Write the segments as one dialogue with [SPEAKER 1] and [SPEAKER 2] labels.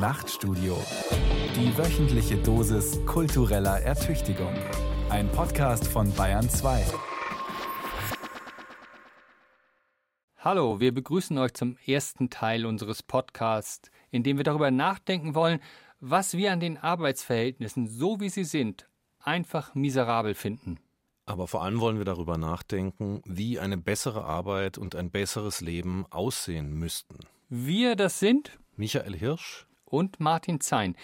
[SPEAKER 1] Nachtstudio. Die wöchentliche Dosis kultureller Ertüchtigung. Ein Podcast von Bayern 2.
[SPEAKER 2] Hallo, wir begrüßen euch zum ersten Teil unseres Podcasts, in dem wir darüber nachdenken wollen, was wir an den Arbeitsverhältnissen, so wie sie sind, einfach miserabel finden.
[SPEAKER 3] Aber vor allem wollen wir darüber nachdenken, wie eine bessere Arbeit und ein besseres Leben aussehen müssten.
[SPEAKER 2] Wir, das sind
[SPEAKER 3] Michael Hirsch
[SPEAKER 2] und Martin Zein.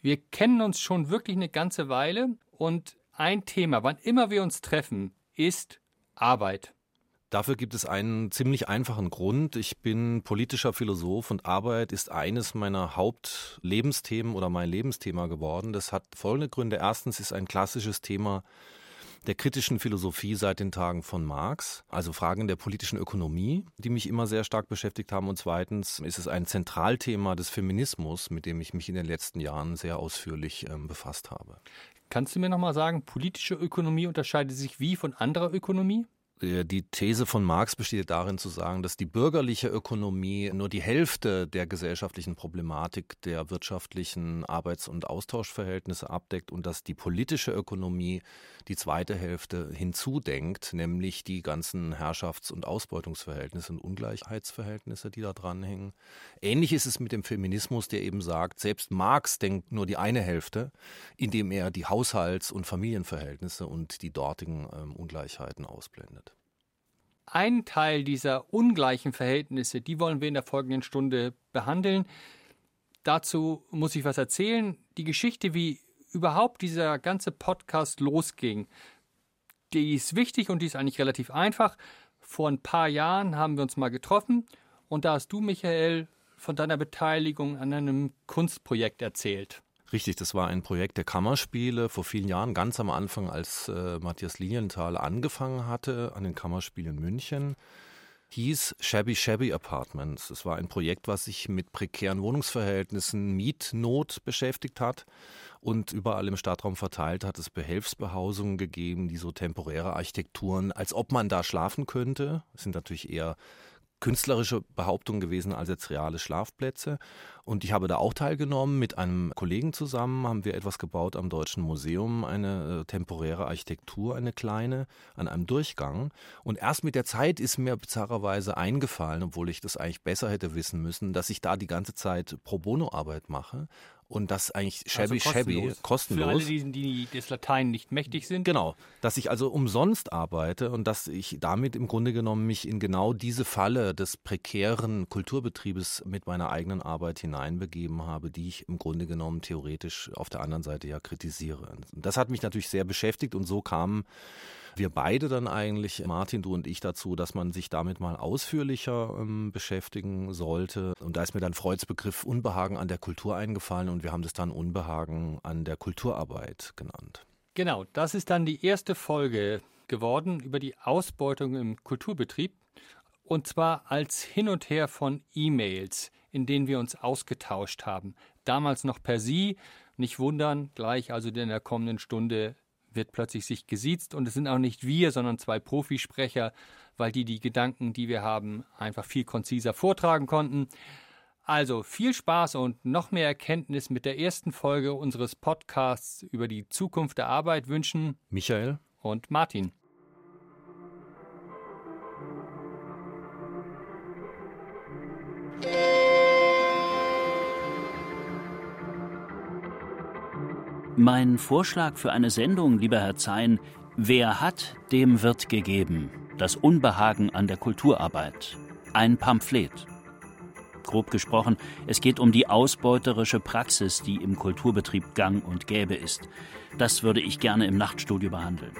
[SPEAKER 2] Wir kennen uns schon wirklich eine ganze Weile und ein Thema, wann immer wir uns treffen, ist Arbeit.
[SPEAKER 3] Dafür gibt es einen ziemlich einfachen Grund. Ich bin politischer Philosoph und Arbeit ist eines meiner Hauptlebensthemen oder mein Lebensthema geworden. Das hat folgende Gründe. Erstens ist ein klassisches Thema der kritischen Philosophie seit den Tagen von Marx, also Fragen der politischen Ökonomie, die mich immer sehr stark beschäftigt haben. Und zweitens ist es ein Zentralthema des Feminismus, mit dem ich mich in den letzten Jahren sehr ausführlich ähm, befasst habe.
[SPEAKER 2] Kannst du mir nochmal sagen, politische Ökonomie unterscheidet sich wie von anderer Ökonomie?
[SPEAKER 3] Äh, die These von Marx besteht darin zu sagen, dass die bürgerliche Ökonomie nur die Hälfte der gesellschaftlichen Problematik der wirtschaftlichen Arbeits- und Austauschverhältnisse abdeckt und dass die politische Ökonomie die zweite Hälfte hinzudenkt, nämlich die ganzen Herrschafts- und Ausbeutungsverhältnisse und Ungleichheitsverhältnisse, die da dranhängen. Ähnlich ist es mit dem Feminismus, der eben sagt, selbst Marx denkt nur die eine Hälfte, indem er die Haushalts- und Familienverhältnisse und die dortigen ähm, Ungleichheiten ausblendet.
[SPEAKER 2] Ein Teil dieser ungleichen Verhältnisse, die wollen wir in der folgenden Stunde behandeln. Dazu muss ich was erzählen. Die Geschichte, wie überhaupt dieser ganze Podcast losging, die ist wichtig und die ist eigentlich relativ einfach. Vor ein paar Jahren haben wir uns mal getroffen und da hast du, Michael, von deiner Beteiligung an einem Kunstprojekt erzählt.
[SPEAKER 3] Richtig, das war ein Projekt der Kammerspiele vor vielen Jahren, ganz am Anfang, als äh, Matthias Lilienthal angefangen hatte an den Kammerspielen München. Hieß Shabby Shabby Apartments. Es war ein Projekt, was sich mit prekären Wohnungsverhältnissen, Mietnot beschäftigt hat und überall im Stadtraum verteilt hat es Behelfsbehausungen gegeben, die so temporäre Architekturen, als ob man da schlafen könnte. Das sind natürlich eher künstlerische Behauptungen gewesen als jetzt reale Schlafplätze. Und ich habe da auch teilgenommen. Mit einem Kollegen zusammen haben wir etwas gebaut am Deutschen Museum, eine äh, temporäre Architektur, eine kleine, an einem Durchgang. Und erst mit der Zeit ist mir bizarrerweise eingefallen, obwohl ich das eigentlich besser hätte wissen müssen, dass ich da die ganze Zeit Pro Bono-Arbeit mache und das eigentlich shabby also kostenlos. shabby kostenlos.
[SPEAKER 2] Für alle, die, die des Latein nicht mächtig sind.
[SPEAKER 3] Genau, dass ich also umsonst arbeite und dass ich damit im Grunde genommen mich in genau diese Falle des prekären Kulturbetriebes mit meiner eigenen Arbeit hineinbegeben habe, die ich im Grunde genommen theoretisch auf der anderen Seite ja kritisiere. Das hat mich natürlich sehr beschäftigt und so kam wir beide dann eigentlich, Martin, du und ich, dazu, dass man sich damit mal ausführlicher ähm, beschäftigen sollte. Und da ist mir dann Freuds Begriff Unbehagen an der Kultur eingefallen und wir haben das dann Unbehagen an der Kulturarbeit genannt.
[SPEAKER 2] Genau, das ist dann die erste Folge geworden über die Ausbeutung im Kulturbetrieb. Und zwar als Hin und Her von E-Mails, in denen wir uns ausgetauscht haben. Damals noch per Sie. Nicht wundern, gleich also in der kommenden Stunde wird plötzlich sich gesiezt und es sind auch nicht wir, sondern zwei Profisprecher, weil die die Gedanken, die wir haben, einfach viel konziser vortragen konnten. Also viel Spaß und noch mehr Erkenntnis mit der ersten Folge unseres Podcasts über die Zukunft der Arbeit wünschen
[SPEAKER 3] Michael
[SPEAKER 2] und Martin.
[SPEAKER 4] Mein Vorschlag für eine Sendung, lieber Herr Zein, Wer hat, dem wird gegeben. Das Unbehagen an der Kulturarbeit. Ein Pamphlet. Grob gesprochen, es geht um die ausbeuterische Praxis, die im Kulturbetrieb gang und gäbe ist. Das würde ich gerne im Nachtstudio behandeln.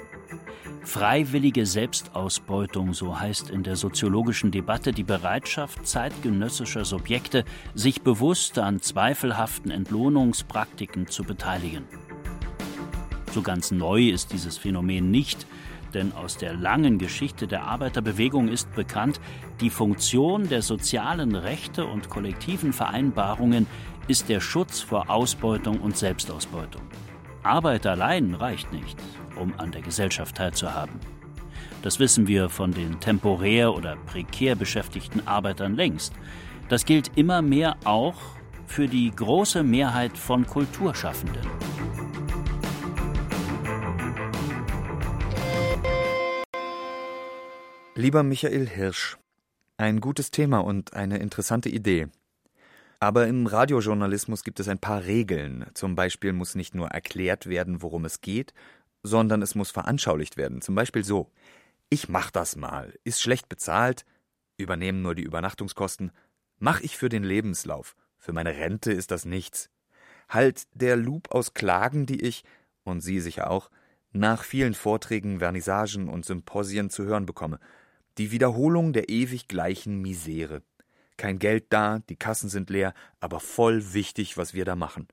[SPEAKER 4] Freiwillige Selbstausbeutung, so heißt in der soziologischen Debatte die Bereitschaft zeitgenössischer Subjekte, sich bewusst an zweifelhaften Entlohnungspraktiken zu beteiligen. So ganz neu ist dieses Phänomen nicht, denn aus der langen Geschichte der Arbeiterbewegung ist bekannt, die Funktion der sozialen Rechte und kollektiven Vereinbarungen ist der Schutz vor Ausbeutung und Selbstausbeutung. Arbeit allein reicht nicht, um an der Gesellschaft teilzuhaben. Das wissen wir von den temporär oder prekär beschäftigten Arbeitern längst. Das gilt immer mehr auch für die große Mehrheit von Kulturschaffenden.
[SPEAKER 5] Lieber Michael Hirsch, ein gutes Thema und eine interessante Idee. Aber im Radiojournalismus gibt es ein paar Regeln. Zum Beispiel muss nicht nur erklärt werden, worum es geht, sondern es muss veranschaulicht werden. Zum Beispiel so: Ich mach das mal, ist schlecht bezahlt, übernehmen nur die Übernachtungskosten, mach ich für den Lebenslauf, für meine Rente ist das nichts. Halt der Loop aus Klagen, die ich, und Sie sicher auch, nach vielen Vorträgen, Vernissagen und Symposien zu hören bekomme. Die Wiederholung der ewig gleichen Misere. Kein Geld da, die Kassen sind leer, aber voll wichtig, was wir da machen.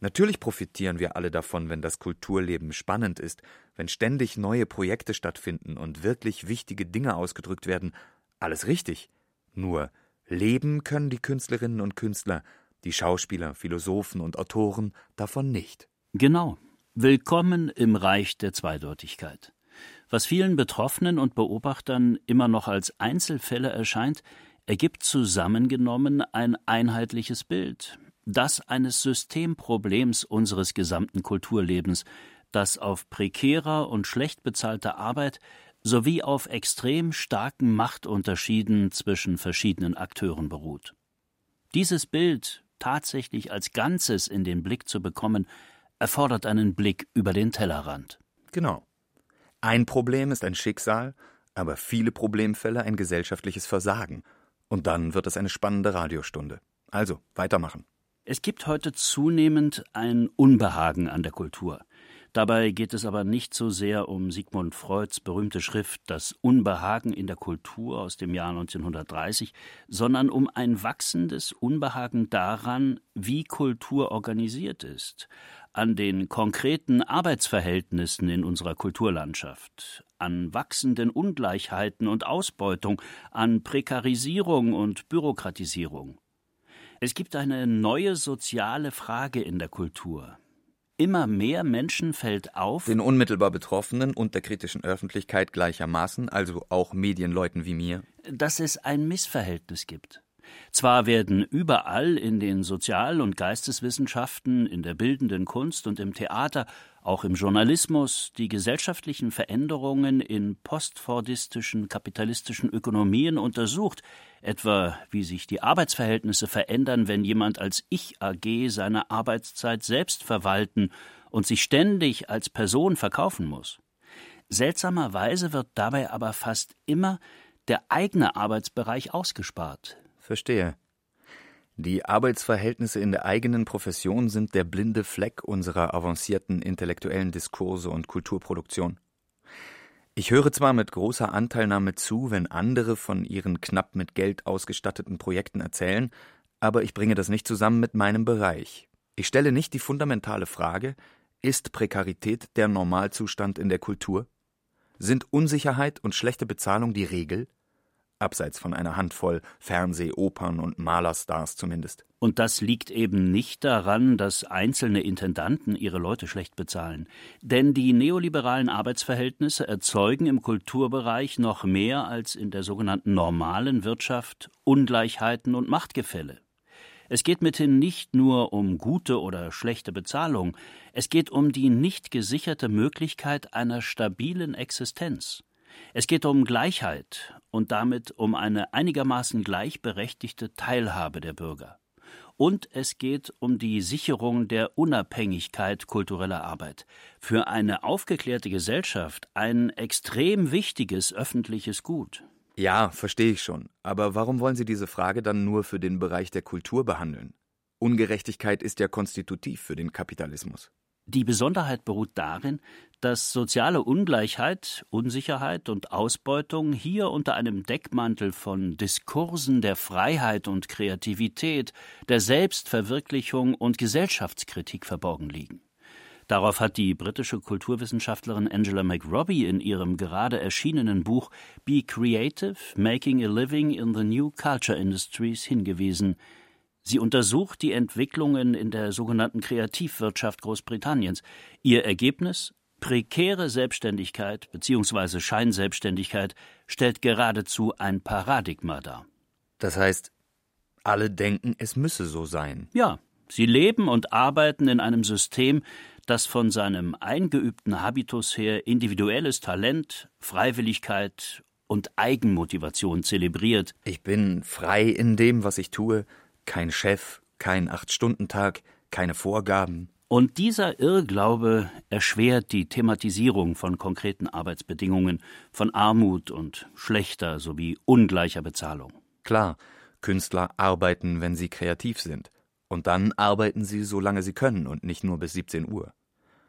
[SPEAKER 5] Natürlich profitieren wir alle davon, wenn das Kulturleben spannend ist, wenn ständig neue Projekte stattfinden und wirklich wichtige Dinge ausgedrückt werden. Alles richtig. Nur leben können die Künstlerinnen und Künstler, die Schauspieler, Philosophen und Autoren davon nicht.
[SPEAKER 4] Genau. Willkommen im Reich der Zweideutigkeit. Was vielen Betroffenen und Beobachtern immer noch als Einzelfälle erscheint, ergibt zusammengenommen ein einheitliches Bild, das eines Systemproblems unseres gesamten Kulturlebens, das auf prekärer und schlecht bezahlter Arbeit sowie auf extrem starken Machtunterschieden zwischen verschiedenen Akteuren beruht. Dieses Bild tatsächlich als Ganzes in den Blick zu bekommen, erfordert einen Blick über den Tellerrand.
[SPEAKER 5] Genau. Ein Problem ist ein Schicksal, aber viele Problemfälle ein gesellschaftliches Versagen. Und dann wird es eine spannende Radiostunde. Also, weitermachen.
[SPEAKER 4] Es gibt heute zunehmend ein Unbehagen an der Kultur. Dabei geht es aber nicht so sehr um Sigmund Freuds berühmte Schrift Das Unbehagen in der Kultur aus dem Jahr 1930, sondern um ein wachsendes Unbehagen daran, wie Kultur organisiert ist, an den konkreten Arbeitsverhältnissen in unserer Kulturlandschaft, an wachsenden Ungleichheiten und Ausbeutung, an Prekarisierung und Bürokratisierung. Es gibt eine neue soziale Frage in der Kultur. Immer mehr Menschen fällt auf,
[SPEAKER 5] den unmittelbar Betroffenen und der kritischen Öffentlichkeit gleichermaßen, also auch Medienleuten wie mir,
[SPEAKER 4] dass es ein Missverhältnis gibt. Zwar werden überall in den Sozial- und Geisteswissenschaften, in der bildenden Kunst und im Theater, auch im Journalismus, die gesellschaftlichen Veränderungen in postfordistischen kapitalistischen Ökonomien untersucht, etwa wie sich die Arbeitsverhältnisse verändern, wenn jemand als Ich AG seine Arbeitszeit selbst verwalten und sich ständig als Person verkaufen muss. Seltsamerweise wird dabei aber fast immer der eigene Arbeitsbereich ausgespart,
[SPEAKER 5] Verstehe. Die Arbeitsverhältnisse in der eigenen Profession sind der blinde Fleck unserer avancierten intellektuellen Diskurse und Kulturproduktion. Ich höre zwar mit großer Anteilnahme zu, wenn andere von ihren knapp mit Geld ausgestatteten Projekten erzählen, aber ich bringe das nicht zusammen mit meinem Bereich. Ich stelle nicht die fundamentale Frage, ist Prekarität der Normalzustand in der Kultur? Sind Unsicherheit und schlechte Bezahlung die Regel? Abseits von einer Handvoll Fernseh-, Opern- und Malerstars zumindest.
[SPEAKER 4] Und das liegt eben nicht daran, dass einzelne Intendanten ihre Leute schlecht bezahlen. Denn die neoliberalen Arbeitsverhältnisse erzeugen im Kulturbereich noch mehr als in der sogenannten normalen Wirtschaft Ungleichheiten und Machtgefälle. Es geht mithin nicht nur um gute oder schlechte Bezahlung, es geht um die nicht gesicherte Möglichkeit einer stabilen Existenz. Es geht um Gleichheit und damit um eine einigermaßen gleichberechtigte Teilhabe der Bürger. Und es geht um die Sicherung der Unabhängigkeit kultureller Arbeit. Für eine aufgeklärte Gesellschaft ein extrem wichtiges öffentliches Gut.
[SPEAKER 5] Ja, verstehe ich schon. Aber warum wollen Sie diese Frage dann nur für den Bereich der Kultur behandeln? Ungerechtigkeit ist ja konstitutiv für den Kapitalismus.
[SPEAKER 4] Die Besonderheit beruht darin, dass soziale Ungleichheit, Unsicherheit und Ausbeutung hier unter einem Deckmantel von Diskursen der Freiheit und Kreativität, der Selbstverwirklichung und Gesellschaftskritik verborgen liegen. Darauf hat die britische Kulturwissenschaftlerin Angela McRobbie in ihrem gerade erschienenen Buch Be Creative, Making a Living in the New Culture Industries hingewiesen, Sie untersucht die Entwicklungen in der sogenannten Kreativwirtschaft Großbritanniens. Ihr Ergebnis Prekäre Selbstständigkeit bzw. Scheinselbstständigkeit stellt geradezu ein Paradigma dar.
[SPEAKER 5] Das heißt, alle denken, es müsse so sein.
[SPEAKER 4] Ja, sie leben und arbeiten in einem System, das von seinem eingeübten Habitus her individuelles Talent, Freiwilligkeit und Eigenmotivation zelebriert.
[SPEAKER 5] Ich bin frei in dem, was ich tue, kein Chef, kein Acht-Stunden-Tag, keine Vorgaben.
[SPEAKER 4] Und dieser Irrglaube erschwert die Thematisierung von konkreten Arbeitsbedingungen, von Armut und schlechter sowie ungleicher Bezahlung.
[SPEAKER 5] Klar, Künstler arbeiten, wenn sie kreativ sind. Und dann arbeiten sie, solange sie können und nicht nur bis 17 Uhr.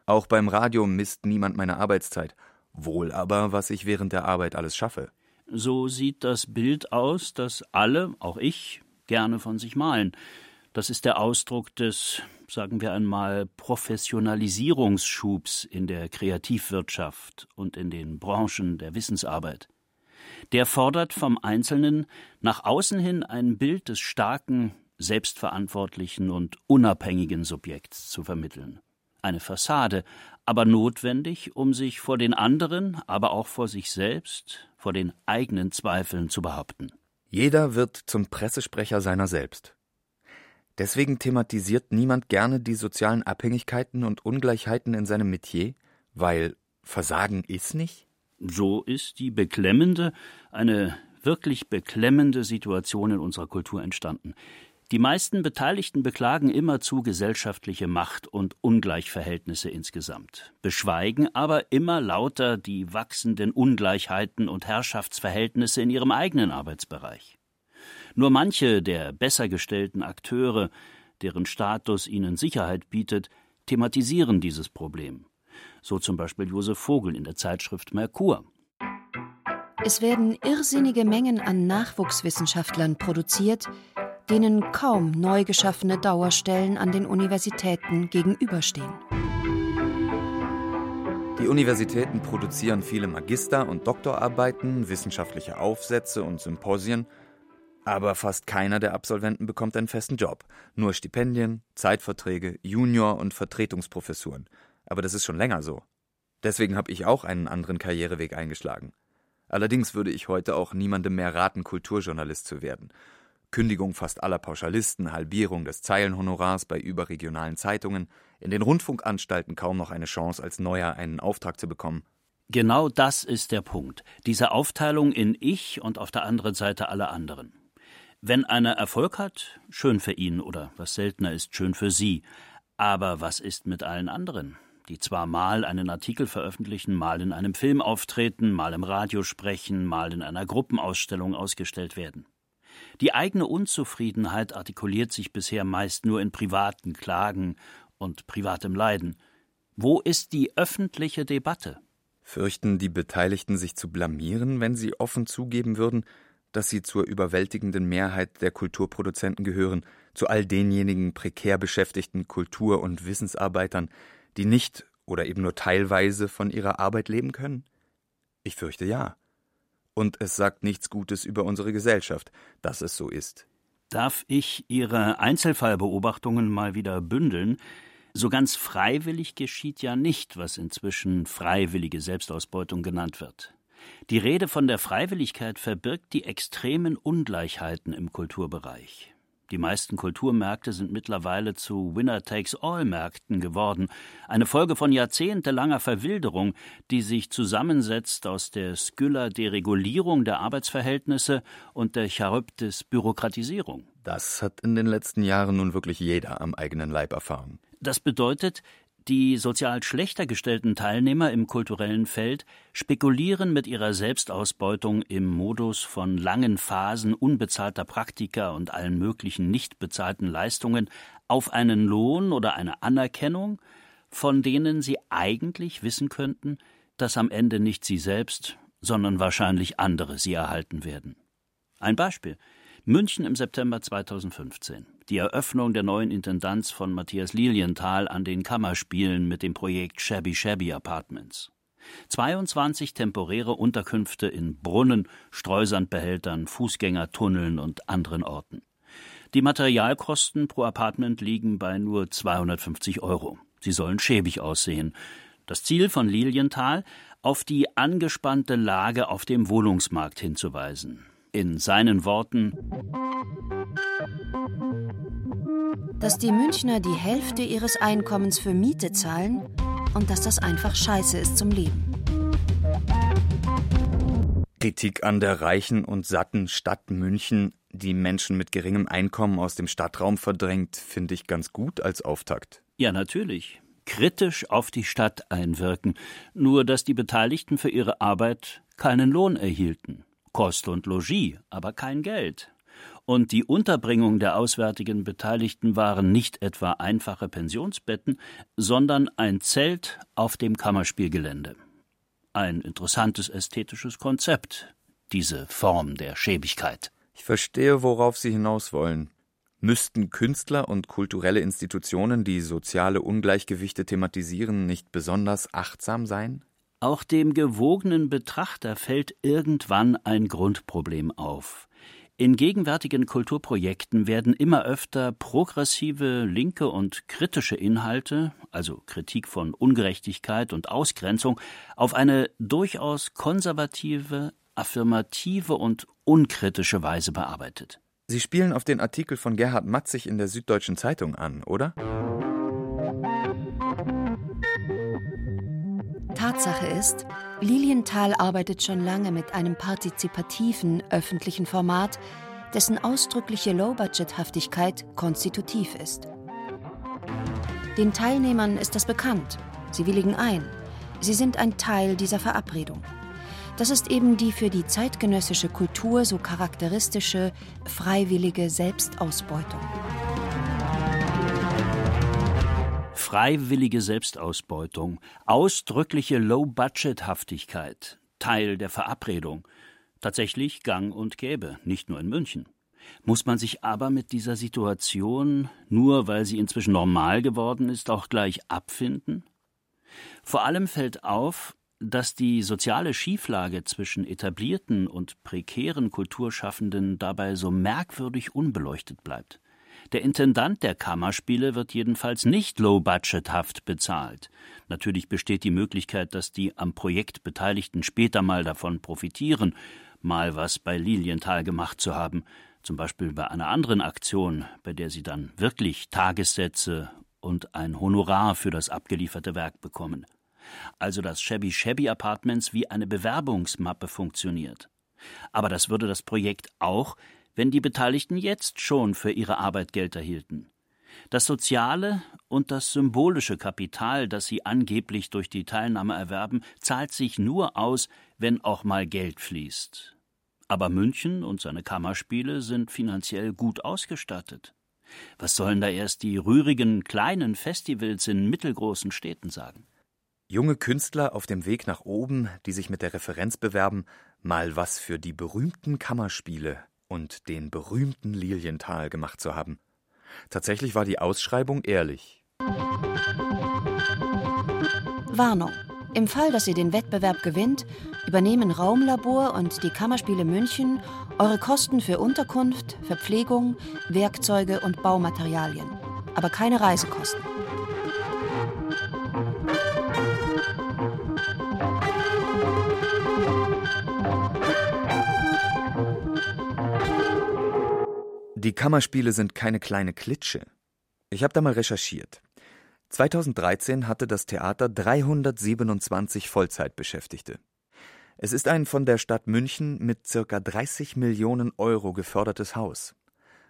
[SPEAKER 5] Auch beim Radio misst niemand meine Arbeitszeit, wohl aber, was ich während der Arbeit alles schaffe.
[SPEAKER 4] So sieht das Bild aus, das alle, auch ich, gerne von sich malen. Das ist der Ausdruck des, sagen wir einmal, Professionalisierungsschubs in der Kreativwirtschaft und in den Branchen der Wissensarbeit. Der fordert vom Einzelnen nach außen hin ein Bild des starken, selbstverantwortlichen und unabhängigen Subjekts zu vermitteln. Eine Fassade, aber notwendig, um sich vor den anderen, aber auch vor sich selbst, vor den eigenen Zweifeln zu behaupten.
[SPEAKER 5] Jeder wird zum Pressesprecher seiner selbst. Deswegen thematisiert niemand gerne die sozialen Abhängigkeiten und Ungleichheiten in seinem Metier, weil Versagen ist nicht?
[SPEAKER 4] So ist die beklemmende, eine wirklich beklemmende Situation in unserer Kultur entstanden. Die meisten Beteiligten beklagen immerzu gesellschaftliche Macht- und Ungleichverhältnisse insgesamt, beschweigen aber immer lauter die wachsenden Ungleichheiten und Herrschaftsverhältnisse in ihrem eigenen Arbeitsbereich. Nur manche der besser gestellten Akteure, deren Status ihnen Sicherheit bietet, thematisieren dieses Problem. So zum Beispiel Josef Vogel in der Zeitschrift Merkur.
[SPEAKER 6] Es werden irrsinnige Mengen an Nachwuchswissenschaftlern produziert, denen kaum neu geschaffene Dauerstellen an den Universitäten gegenüberstehen.
[SPEAKER 5] Die Universitäten produzieren viele Magister- und Doktorarbeiten, wissenschaftliche Aufsätze und Symposien aber fast keiner der Absolventen bekommt einen festen Job. Nur Stipendien, Zeitverträge, Junior- und Vertretungsprofessuren. Aber das ist schon länger so. Deswegen habe ich auch einen anderen Karriereweg eingeschlagen. Allerdings würde ich heute auch niemandem mehr raten, Kulturjournalist zu werden. Kündigung fast aller Pauschalisten, Halbierung des Zeilenhonorars bei überregionalen Zeitungen, in den Rundfunkanstalten kaum noch eine Chance, als Neuer einen Auftrag zu bekommen.
[SPEAKER 4] Genau das ist der Punkt. Diese Aufteilung in Ich und auf der anderen Seite alle anderen. Wenn einer Erfolg hat, schön für ihn oder was seltener ist, schön für sie. Aber was ist mit allen anderen, die zwar mal einen Artikel veröffentlichen, mal in einem Film auftreten, mal im Radio sprechen, mal in einer Gruppenausstellung ausgestellt werden? Die eigene Unzufriedenheit artikuliert sich bisher meist nur in privaten Klagen und privatem Leiden. Wo ist die öffentliche Debatte?
[SPEAKER 5] Fürchten die Beteiligten sich zu blamieren, wenn sie offen zugeben würden, dass sie zur überwältigenden Mehrheit der Kulturproduzenten gehören, zu all denjenigen prekär beschäftigten Kultur- und Wissensarbeitern, die nicht oder eben nur teilweise von ihrer Arbeit leben können? Ich fürchte ja. Und es sagt nichts Gutes über unsere Gesellschaft, dass es so ist.
[SPEAKER 4] Darf ich Ihre Einzelfallbeobachtungen mal wieder bündeln? So ganz freiwillig geschieht ja nicht, was inzwischen freiwillige Selbstausbeutung genannt wird. Die Rede von der Freiwilligkeit verbirgt die extremen Ungleichheiten im Kulturbereich. Die meisten Kulturmärkte sind mittlerweile zu Winner-Takes-All-Märkten geworden, eine Folge von jahrzehntelanger Verwilderung, die sich zusammensetzt aus der Skylla-Deregulierung der Arbeitsverhältnisse und der Charybdis-Bürokratisierung.
[SPEAKER 5] Das hat in den letzten Jahren nun wirklich jeder am eigenen Leib erfahren.
[SPEAKER 4] Das bedeutet, die sozial schlechter gestellten Teilnehmer im kulturellen Feld spekulieren mit ihrer Selbstausbeutung im Modus von langen Phasen unbezahlter Praktika und allen möglichen nicht bezahlten Leistungen auf einen Lohn oder eine Anerkennung, von denen sie eigentlich wissen könnten, dass am Ende nicht sie selbst, sondern wahrscheinlich andere sie erhalten werden. Ein Beispiel München im September 2015. Die Eröffnung der neuen Intendanz von Matthias Lilienthal an den Kammerspielen mit dem Projekt Shabby Shabby Apartments. 22 temporäre Unterkünfte in Brunnen, Streusandbehältern, Fußgängertunneln und anderen Orten. Die Materialkosten pro Apartment liegen bei nur 250 Euro. Sie sollen schäbig aussehen. Das Ziel von Lilienthal, auf die angespannte Lage auf dem Wohnungsmarkt hinzuweisen. In seinen Worten
[SPEAKER 6] Dass die Münchner die Hälfte ihres Einkommens für Miete zahlen und dass das einfach scheiße ist zum Leben.
[SPEAKER 5] Kritik an der reichen und satten Stadt München, die Menschen mit geringem Einkommen aus dem Stadtraum verdrängt, finde ich ganz gut als Auftakt.
[SPEAKER 4] Ja, natürlich. Kritisch auf die Stadt einwirken, nur dass die Beteiligten für ihre Arbeit keinen Lohn erhielten. Kost und Logis, aber kein Geld. Und die Unterbringung der auswärtigen Beteiligten waren nicht etwa einfache Pensionsbetten, sondern ein Zelt auf dem Kammerspielgelände. Ein interessantes ästhetisches Konzept, diese Form der Schäbigkeit.
[SPEAKER 5] Ich verstehe, worauf Sie hinaus wollen. Müssten Künstler und kulturelle Institutionen, die soziale Ungleichgewichte thematisieren, nicht besonders achtsam sein?
[SPEAKER 4] Auch dem gewogenen Betrachter fällt irgendwann ein Grundproblem auf. In gegenwärtigen Kulturprojekten werden immer öfter progressive, linke und kritische Inhalte, also Kritik von Ungerechtigkeit und Ausgrenzung, auf eine durchaus konservative, affirmative und unkritische Weise bearbeitet.
[SPEAKER 5] Sie spielen auf den Artikel von Gerhard Matzig in der Süddeutschen Zeitung an, oder?
[SPEAKER 6] Tatsache ist, Lilienthal arbeitet schon lange mit einem partizipativen öffentlichen Format, dessen ausdrückliche Low-Budget-Haftigkeit konstitutiv ist. Den Teilnehmern ist das bekannt. Sie willigen ein. Sie sind ein Teil dieser Verabredung. Das ist eben die für die zeitgenössische Kultur so charakteristische freiwillige Selbstausbeutung.
[SPEAKER 4] Freiwillige Selbstausbeutung, ausdrückliche Low-Budget-Haftigkeit, Teil der Verabredung. Tatsächlich gang und gäbe, nicht nur in München. Muss man sich aber mit dieser Situation, nur weil sie inzwischen normal geworden ist, auch gleich abfinden? Vor allem fällt auf, dass die soziale Schieflage zwischen etablierten und prekären Kulturschaffenden dabei so merkwürdig unbeleuchtet bleibt. Der Intendant der Kammerspiele wird jedenfalls nicht low-budgethaft bezahlt. Natürlich besteht die Möglichkeit, dass die am Projekt Beteiligten später mal davon profitieren, mal was bei Lilienthal gemacht zu haben, zum Beispiel bei einer anderen Aktion, bei der sie dann wirklich Tagessätze und ein Honorar für das abgelieferte Werk bekommen. Also dass Shabby Shabby Apartments wie eine Bewerbungsmappe funktioniert. Aber das würde das Projekt auch, wenn die Beteiligten jetzt schon für ihre Arbeit Geld erhielten. Das soziale und das symbolische Kapital, das sie angeblich durch die Teilnahme erwerben, zahlt sich nur aus, wenn auch mal Geld fließt. Aber München und seine Kammerspiele sind finanziell gut ausgestattet. Was sollen da erst die rührigen kleinen Festivals in mittelgroßen Städten sagen?
[SPEAKER 5] Junge Künstler auf dem Weg nach oben, die sich mit der Referenz bewerben, mal was für die berühmten Kammerspiele und den berühmten Lilienthal gemacht zu haben. Tatsächlich war die Ausschreibung ehrlich.
[SPEAKER 6] Warnung. Im Fall, dass ihr den Wettbewerb gewinnt, übernehmen Raumlabor und die Kammerspiele München eure Kosten für Unterkunft, Verpflegung, Werkzeuge und Baumaterialien, aber keine Reisekosten.
[SPEAKER 5] Die Kammerspiele sind keine kleine Klitsche. Ich habe da mal recherchiert. 2013 hatte das Theater 327 Vollzeitbeschäftigte. Es ist ein von der Stadt München mit circa 30 Millionen Euro gefördertes Haus.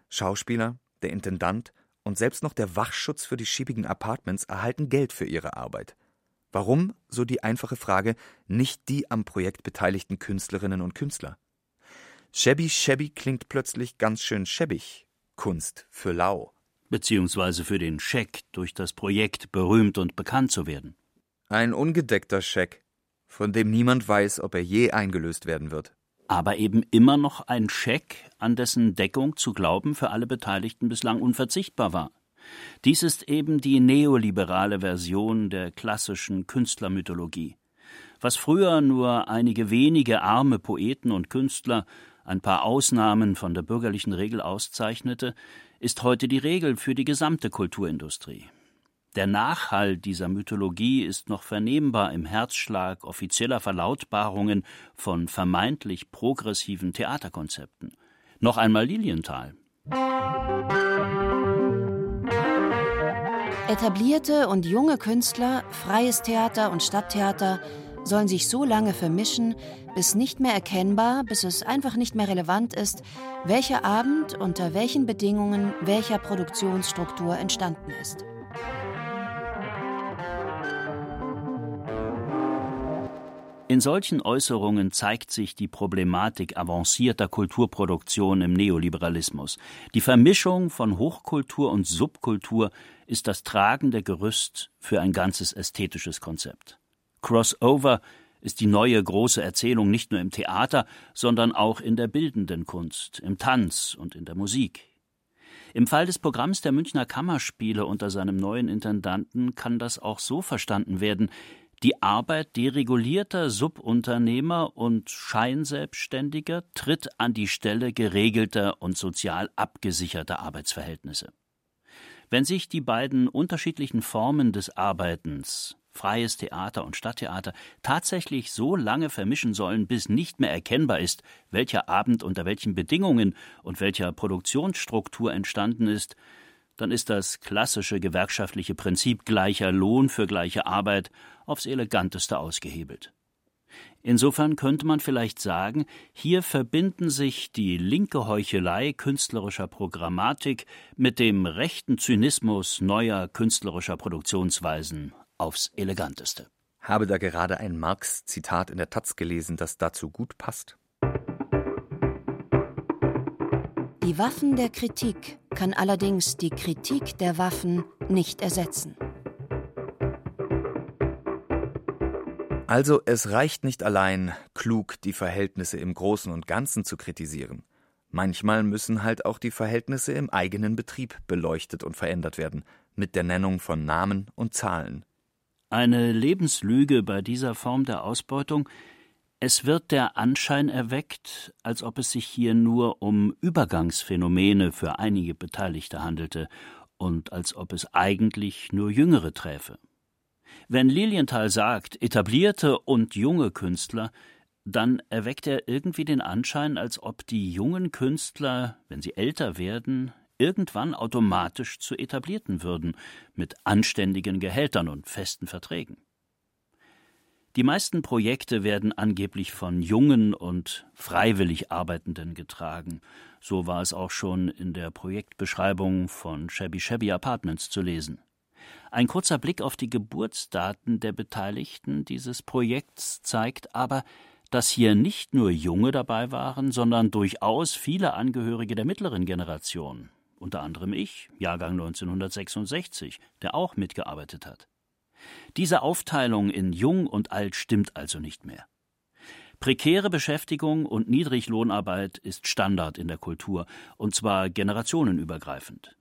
[SPEAKER 5] Schauspieler, der Intendant und selbst noch der Wachschutz für die schiebigen Apartments erhalten Geld für ihre Arbeit. Warum, so die einfache Frage, nicht die am Projekt beteiligten Künstlerinnen und Künstler? Shabby Shabby klingt plötzlich ganz schön schäbig. Kunst für lau.
[SPEAKER 4] Beziehungsweise für den Scheck, durch das Projekt berühmt und bekannt zu werden.
[SPEAKER 5] Ein ungedeckter Scheck, von dem niemand weiß, ob er je eingelöst werden wird.
[SPEAKER 4] Aber eben immer noch ein Scheck, an dessen Deckung zu glauben für alle Beteiligten bislang unverzichtbar war. Dies ist eben die neoliberale Version der klassischen Künstlermythologie. Was früher nur einige wenige arme Poeten und Künstler ein paar Ausnahmen von der bürgerlichen Regel auszeichnete, ist heute die Regel für die gesamte Kulturindustrie. Der Nachhall dieser Mythologie ist noch vernehmbar im Herzschlag offizieller Verlautbarungen von vermeintlich progressiven Theaterkonzepten. Noch einmal Lilienthal.
[SPEAKER 6] Etablierte und junge Künstler, freies Theater und Stadttheater sollen sich so lange vermischen, bis nicht mehr erkennbar, bis es einfach nicht mehr relevant ist, welcher Abend unter welchen Bedingungen welcher Produktionsstruktur entstanden ist.
[SPEAKER 4] In solchen Äußerungen zeigt sich die Problematik avancierter Kulturproduktion im Neoliberalismus. Die Vermischung von Hochkultur und Subkultur ist das tragende Gerüst für ein ganzes ästhetisches Konzept. Crossover ist die neue große Erzählung nicht nur im Theater, sondern auch in der bildenden Kunst, im Tanz und in der Musik. Im Fall des Programms der Münchner Kammerspiele unter seinem neuen Intendanten kann das auch so verstanden werden, die Arbeit deregulierter Subunternehmer und Scheinselbstständiger tritt an die Stelle geregelter und sozial abgesicherter Arbeitsverhältnisse. Wenn sich die beiden unterschiedlichen Formen des Arbeitens, freies Theater und Stadttheater, tatsächlich so lange vermischen sollen, bis nicht mehr erkennbar ist, welcher Abend unter welchen Bedingungen und welcher Produktionsstruktur entstanden ist, dann ist das klassische gewerkschaftliche Prinzip gleicher Lohn für gleiche Arbeit aufs eleganteste ausgehebelt. Insofern könnte man vielleicht sagen, hier verbinden sich die linke Heuchelei künstlerischer Programmatik mit dem rechten Zynismus neuer künstlerischer Produktionsweisen aufs eleganteste.
[SPEAKER 5] Habe da gerade ein Marx-Zitat in der Taz gelesen, das dazu gut passt.
[SPEAKER 6] Die Waffen der Kritik kann allerdings die Kritik der Waffen nicht ersetzen.
[SPEAKER 5] Also es reicht nicht allein, klug die Verhältnisse im Großen und Ganzen zu kritisieren. Manchmal müssen halt auch die Verhältnisse im eigenen Betrieb beleuchtet und verändert werden, mit der Nennung von Namen und Zahlen.
[SPEAKER 4] Eine Lebenslüge bei dieser Form der Ausbeutung es wird der Anschein erweckt, als ob es sich hier nur um Übergangsphänomene für einige Beteiligte handelte und als ob es eigentlich nur Jüngere träfe. Wenn Lilienthal sagt, etablierte und junge Künstler, dann erweckt er irgendwie den Anschein, als ob die jungen Künstler, wenn sie älter werden, irgendwann automatisch zu etablierten würden, mit anständigen Gehältern und festen Verträgen. Die meisten Projekte werden angeblich von jungen und freiwillig Arbeitenden getragen. So war es auch schon in der Projektbeschreibung von Shabby Shabby Apartments zu lesen. Ein kurzer Blick auf die Geburtsdaten der Beteiligten dieses Projekts zeigt aber, dass hier nicht nur Junge dabei waren, sondern durchaus viele Angehörige der mittleren Generation, unter anderem ich, Jahrgang 1966, der auch mitgearbeitet hat. Diese Aufteilung in Jung und Alt stimmt also nicht mehr. Prekäre Beschäftigung und Niedriglohnarbeit ist Standard in der Kultur, und zwar generationenübergreifend.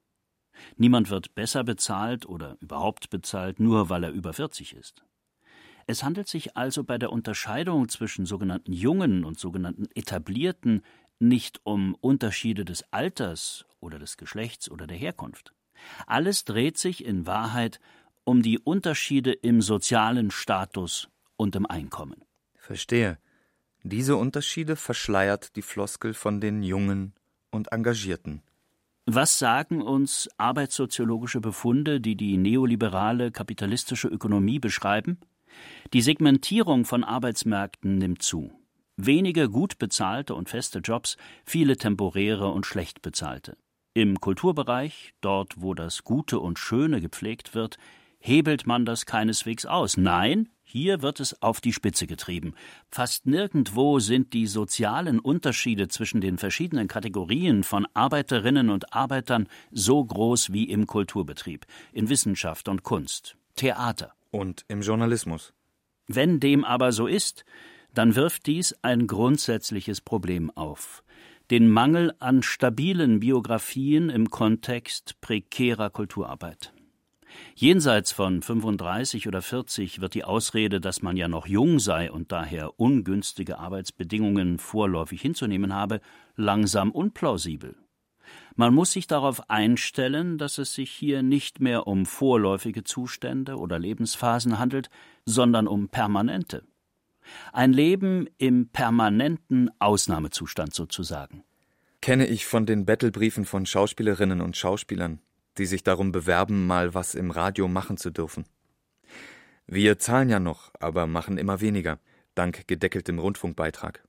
[SPEAKER 4] Niemand wird besser bezahlt oder überhaupt bezahlt, nur weil er über 40 ist. Es handelt sich also bei der Unterscheidung zwischen sogenannten Jungen und sogenannten Etablierten nicht um Unterschiede des Alters oder des Geschlechts oder der Herkunft. Alles dreht sich in Wahrheit um die Unterschiede im sozialen Status und im Einkommen.
[SPEAKER 5] Verstehe. Diese Unterschiede verschleiert die Floskel von den Jungen und Engagierten.
[SPEAKER 4] Was sagen uns arbeitssoziologische Befunde, die die neoliberale kapitalistische Ökonomie beschreiben? Die Segmentierung von Arbeitsmärkten nimmt zu. Wenige gut bezahlte und feste Jobs, viele temporäre und schlecht bezahlte. Im Kulturbereich, dort wo das Gute und Schöne gepflegt wird, hebelt man das keineswegs aus. Nein, hier wird es auf die Spitze getrieben. Fast nirgendwo sind die sozialen Unterschiede zwischen den verschiedenen Kategorien von Arbeiterinnen und Arbeitern so groß wie im Kulturbetrieb, in Wissenschaft und Kunst, Theater.
[SPEAKER 5] Und im Journalismus.
[SPEAKER 4] Wenn dem aber so ist, dann wirft dies ein grundsätzliches Problem auf. Den Mangel an stabilen Biografien im Kontext prekärer Kulturarbeit. Jenseits von 35 oder 40 wird die Ausrede, dass man ja noch jung sei und daher ungünstige Arbeitsbedingungen vorläufig hinzunehmen habe, langsam unplausibel. Man muss sich darauf einstellen, dass es sich hier nicht mehr um vorläufige Zustände oder Lebensphasen handelt, sondern um permanente. Ein Leben im permanenten Ausnahmezustand sozusagen.
[SPEAKER 5] kenne ich von den Battlebriefen von Schauspielerinnen und Schauspielern, die sich darum bewerben, mal was im Radio machen zu dürfen. Wir zahlen ja noch, aber machen immer weniger, dank gedeckeltem Rundfunkbeitrag.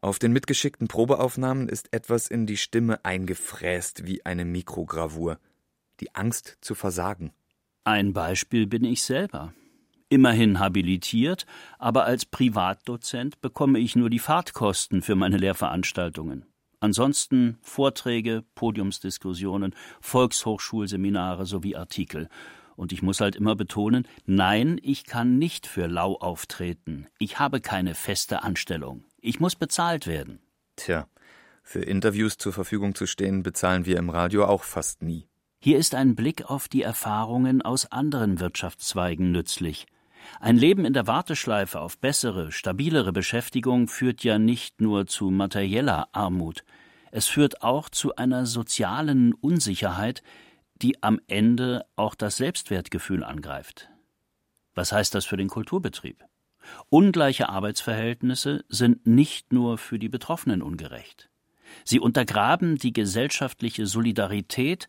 [SPEAKER 5] Auf den mitgeschickten Probeaufnahmen ist etwas in die Stimme eingefräst wie eine Mikrogravur. Die Angst zu versagen.
[SPEAKER 4] Ein Beispiel bin ich selber. Immerhin habilitiert, aber als Privatdozent bekomme ich nur die Fahrtkosten für meine Lehrveranstaltungen. Ansonsten Vorträge, Podiumsdiskussionen, Volkshochschulseminare sowie Artikel. Und ich muss halt immer betonen, nein, ich kann nicht für Lau auftreten. Ich habe keine feste Anstellung. Ich muss bezahlt werden.
[SPEAKER 5] Tja, für Interviews zur Verfügung zu stehen, bezahlen wir im Radio auch fast nie.
[SPEAKER 4] Hier ist ein Blick auf die Erfahrungen aus anderen Wirtschaftszweigen nützlich. Ein Leben in der Warteschleife auf bessere, stabilere Beschäftigung führt ja nicht nur zu materieller Armut, es führt auch zu einer sozialen Unsicherheit, die am Ende auch das Selbstwertgefühl angreift. Was heißt das für den Kulturbetrieb? Ungleiche Arbeitsverhältnisse sind nicht nur für die Betroffenen ungerecht. Sie untergraben die gesellschaftliche Solidarität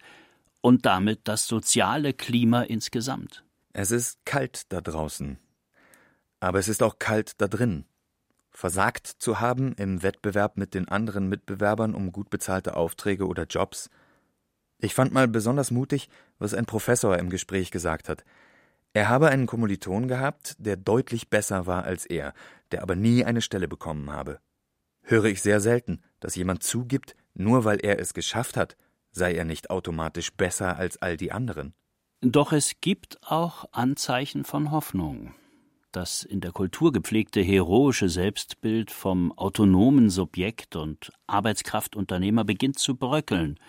[SPEAKER 4] und damit das soziale Klima insgesamt.
[SPEAKER 5] Es ist kalt da draußen. Aber es ist auch kalt da drin. Versagt zu haben im Wettbewerb mit den anderen Mitbewerbern um gut bezahlte Aufträge oder Jobs. Ich fand mal besonders mutig, was ein Professor im Gespräch gesagt hat. Er habe einen Kommiliton gehabt, der deutlich besser war als er, der aber nie eine Stelle bekommen habe. Höre ich sehr selten, dass jemand zugibt, nur weil er es geschafft hat, sei er nicht automatisch besser als all die anderen.
[SPEAKER 4] Doch es gibt auch Anzeichen von Hoffnung. Das in der Kultur gepflegte heroische Selbstbild vom autonomen Subjekt und Arbeitskraftunternehmer beginnt zu bröckeln.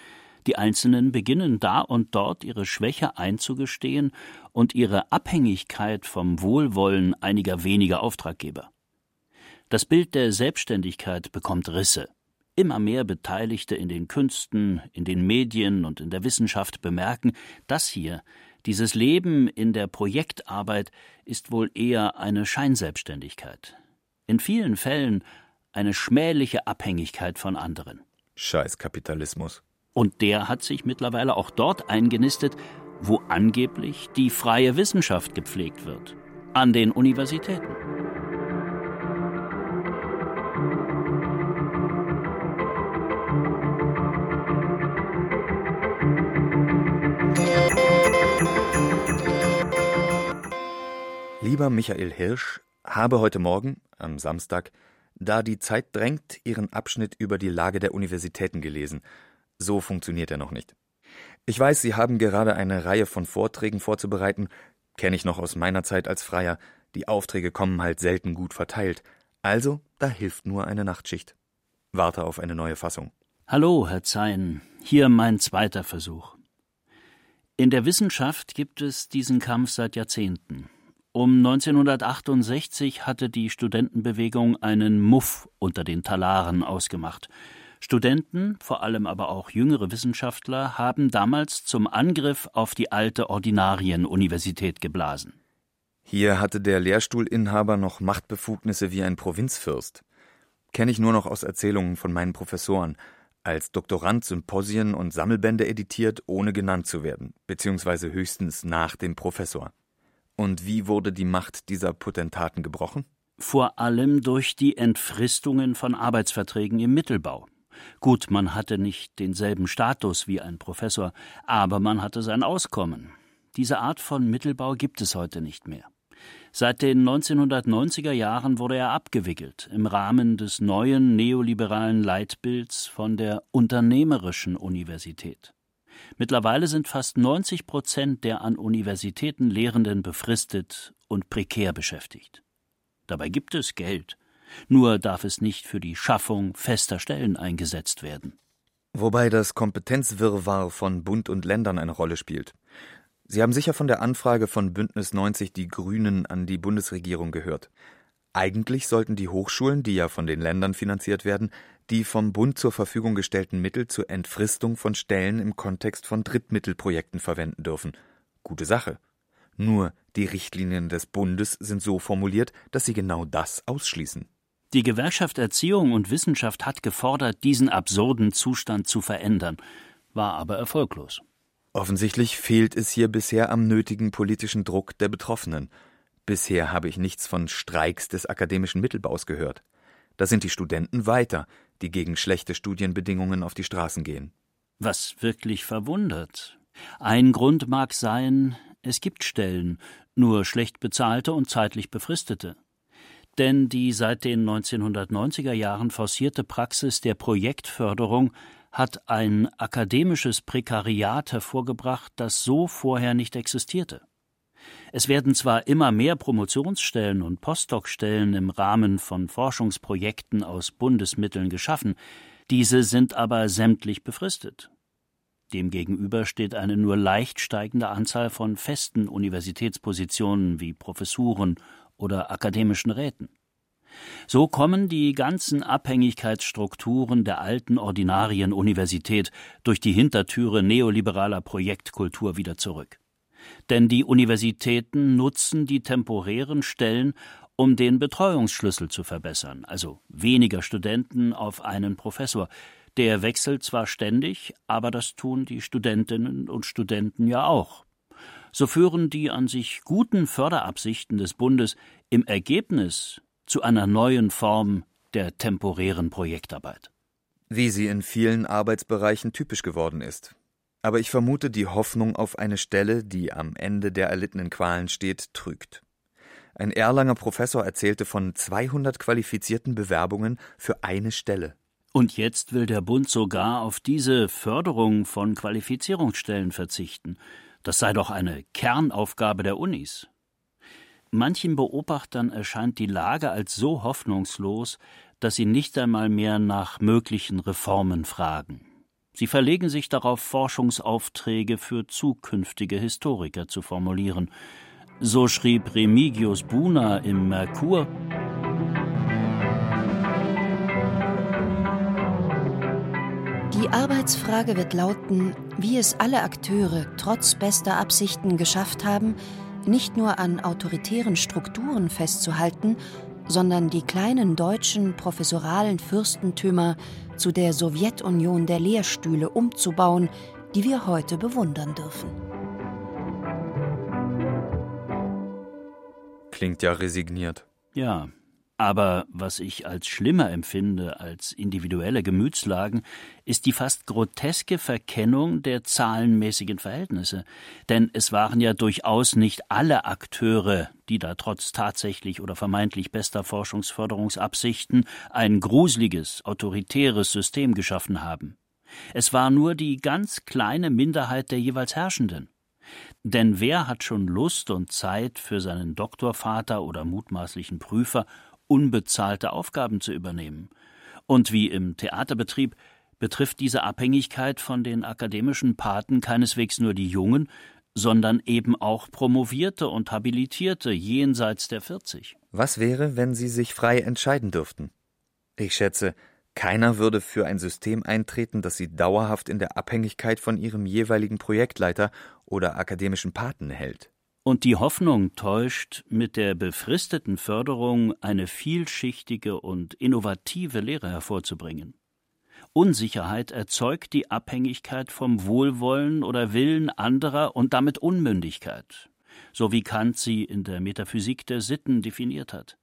[SPEAKER 4] Die Einzelnen beginnen da und dort ihre Schwäche einzugestehen und ihre Abhängigkeit vom Wohlwollen einiger weniger Auftraggeber. Das Bild der Selbstständigkeit bekommt Risse. Immer mehr Beteiligte in den Künsten, in den Medien und in der Wissenschaft bemerken, das hier, dieses Leben in der Projektarbeit, ist wohl eher eine Scheinselbstständigkeit. In vielen Fällen eine schmähliche Abhängigkeit von anderen.
[SPEAKER 5] Scheiß Kapitalismus.
[SPEAKER 4] Und der hat sich mittlerweile auch dort eingenistet, wo angeblich die freie Wissenschaft gepflegt wird. An den Universitäten.
[SPEAKER 5] Lieber Michael Hirsch, habe heute Morgen, am Samstag, da die Zeit drängt, Ihren Abschnitt über die Lage der Universitäten gelesen. So funktioniert er noch nicht. Ich weiß, Sie haben gerade eine Reihe von Vorträgen vorzubereiten, kenne ich noch aus meiner Zeit als Freier. Die Aufträge kommen halt selten gut verteilt. Also, da hilft nur eine Nachtschicht. Warte auf eine neue Fassung.
[SPEAKER 4] Hallo, Herr Zein. Hier mein zweiter Versuch. In der Wissenschaft gibt es diesen Kampf seit Jahrzehnten. Um 1968 hatte die Studentenbewegung einen Muff unter den Talaren ausgemacht. Studenten, vor allem aber auch jüngere Wissenschaftler, haben damals zum Angriff auf die alte Ordinarienuniversität geblasen.
[SPEAKER 5] Hier hatte der Lehrstuhlinhaber noch Machtbefugnisse wie ein Provinzfürst. Kenne ich nur noch aus Erzählungen von meinen Professoren. Als Doktorand Symposien und Sammelbände editiert, ohne genannt zu werden, beziehungsweise höchstens nach dem Professor. Und wie wurde die Macht dieser Potentaten gebrochen?
[SPEAKER 4] Vor allem durch die Entfristungen von Arbeitsverträgen im Mittelbau. Gut, man hatte nicht denselben Status wie ein Professor, aber man hatte sein Auskommen. Diese Art von Mittelbau gibt es heute nicht mehr. Seit den 1990er Jahren wurde er abgewickelt im Rahmen des neuen neoliberalen Leitbilds von der Unternehmerischen Universität. Mittlerweile sind fast 90 Prozent der an Universitäten Lehrenden befristet und prekär beschäftigt. Dabei gibt es Geld, nur darf es nicht für die Schaffung fester Stellen eingesetzt werden.
[SPEAKER 5] Wobei das Kompetenzwirrwarr von Bund und Ländern eine Rolle spielt. Sie haben sicher von der Anfrage von Bündnis 90 Die Grünen an die Bundesregierung gehört. Eigentlich sollten die Hochschulen, die ja von den Ländern finanziert werden, die vom Bund zur Verfügung gestellten Mittel zur Entfristung von Stellen im Kontext von Drittmittelprojekten verwenden dürfen. Gute Sache. Nur die Richtlinien des Bundes sind so formuliert, dass sie genau das ausschließen.
[SPEAKER 4] Die Gewerkschaft Erziehung und Wissenschaft hat gefordert, diesen absurden Zustand zu verändern, war aber erfolglos.
[SPEAKER 5] Offensichtlich fehlt es hier bisher am nötigen politischen Druck der Betroffenen. Bisher habe ich nichts von Streiks des akademischen Mittelbaus gehört. Da sind die Studenten weiter, die gegen schlechte Studienbedingungen auf die Straßen gehen.
[SPEAKER 4] Was wirklich verwundert. Ein Grund mag sein, es gibt Stellen, nur schlecht bezahlte und zeitlich befristete denn die seit den 1990er Jahren forcierte Praxis der Projektförderung hat ein akademisches Prekariat hervorgebracht, das so vorher nicht existierte. Es werden zwar immer mehr Promotionsstellen und Postdoc-Stellen im Rahmen von Forschungsprojekten aus Bundesmitteln geschaffen, diese sind aber sämtlich befristet. Demgegenüber steht eine nur leicht steigende Anzahl von festen Universitätspositionen wie Professuren oder akademischen Räten. So kommen die ganzen Abhängigkeitsstrukturen der alten Ordinarienuniversität durch die Hintertüre neoliberaler Projektkultur wieder zurück. Denn die Universitäten nutzen die temporären Stellen, um den Betreuungsschlüssel zu verbessern, also weniger Studenten auf einen Professor. Der wechselt zwar ständig, aber das tun die Studentinnen und Studenten ja auch so führen die an sich guten Förderabsichten des Bundes im Ergebnis zu einer neuen Form der temporären Projektarbeit.
[SPEAKER 5] Wie sie in vielen Arbeitsbereichen typisch geworden ist. Aber ich vermute, die Hoffnung auf eine Stelle, die am Ende der erlittenen Qualen steht, trügt. Ein Erlanger Professor erzählte von 200 qualifizierten Bewerbungen für eine Stelle.
[SPEAKER 4] Und jetzt will der Bund sogar auf diese Förderung von Qualifizierungsstellen verzichten. Das sei doch eine Kernaufgabe der Unis. Manchen Beobachtern erscheint die Lage als so hoffnungslos, dass sie nicht einmal mehr nach möglichen Reformen fragen. Sie verlegen sich darauf, Forschungsaufträge für zukünftige Historiker zu formulieren. So schrieb Remigius Buna im Merkur
[SPEAKER 6] Die Arbeitsfrage wird lauten, wie es alle Akteure trotz bester Absichten geschafft haben, nicht nur an autoritären Strukturen festzuhalten, sondern die kleinen deutschen professoralen Fürstentümer zu der Sowjetunion der Lehrstühle umzubauen, die wir heute bewundern dürfen.
[SPEAKER 5] Klingt ja resigniert.
[SPEAKER 4] Ja, aber was ich als schlimmer empfinde als individuelle Gemütslagen, ist die fast groteske Verkennung der zahlenmäßigen Verhältnisse. Denn es waren ja durchaus nicht alle Akteure, die da trotz tatsächlich oder vermeintlich bester Forschungsförderungsabsichten ein gruseliges, autoritäres System geschaffen haben. Es war nur die ganz kleine Minderheit der jeweils Herrschenden. Denn wer hat schon Lust und Zeit für seinen Doktorvater oder mutmaßlichen Prüfer unbezahlte Aufgaben zu übernehmen. Und wie im Theaterbetrieb betrifft diese Abhängigkeit von den akademischen Paten keineswegs nur die Jungen, sondern eben auch Promovierte und Habilitierte jenseits der 40.
[SPEAKER 5] Was wäre, wenn sie sich frei entscheiden dürften? Ich schätze, keiner würde für ein System eintreten, das sie dauerhaft in der Abhängigkeit von ihrem jeweiligen Projektleiter oder akademischen Paten hält.
[SPEAKER 4] Und die Hoffnung täuscht, mit der befristeten Förderung eine vielschichtige und innovative Lehre hervorzubringen. Unsicherheit erzeugt die Abhängigkeit vom Wohlwollen oder Willen anderer und damit Unmündigkeit, so wie Kant sie in der Metaphysik der Sitten definiert hat.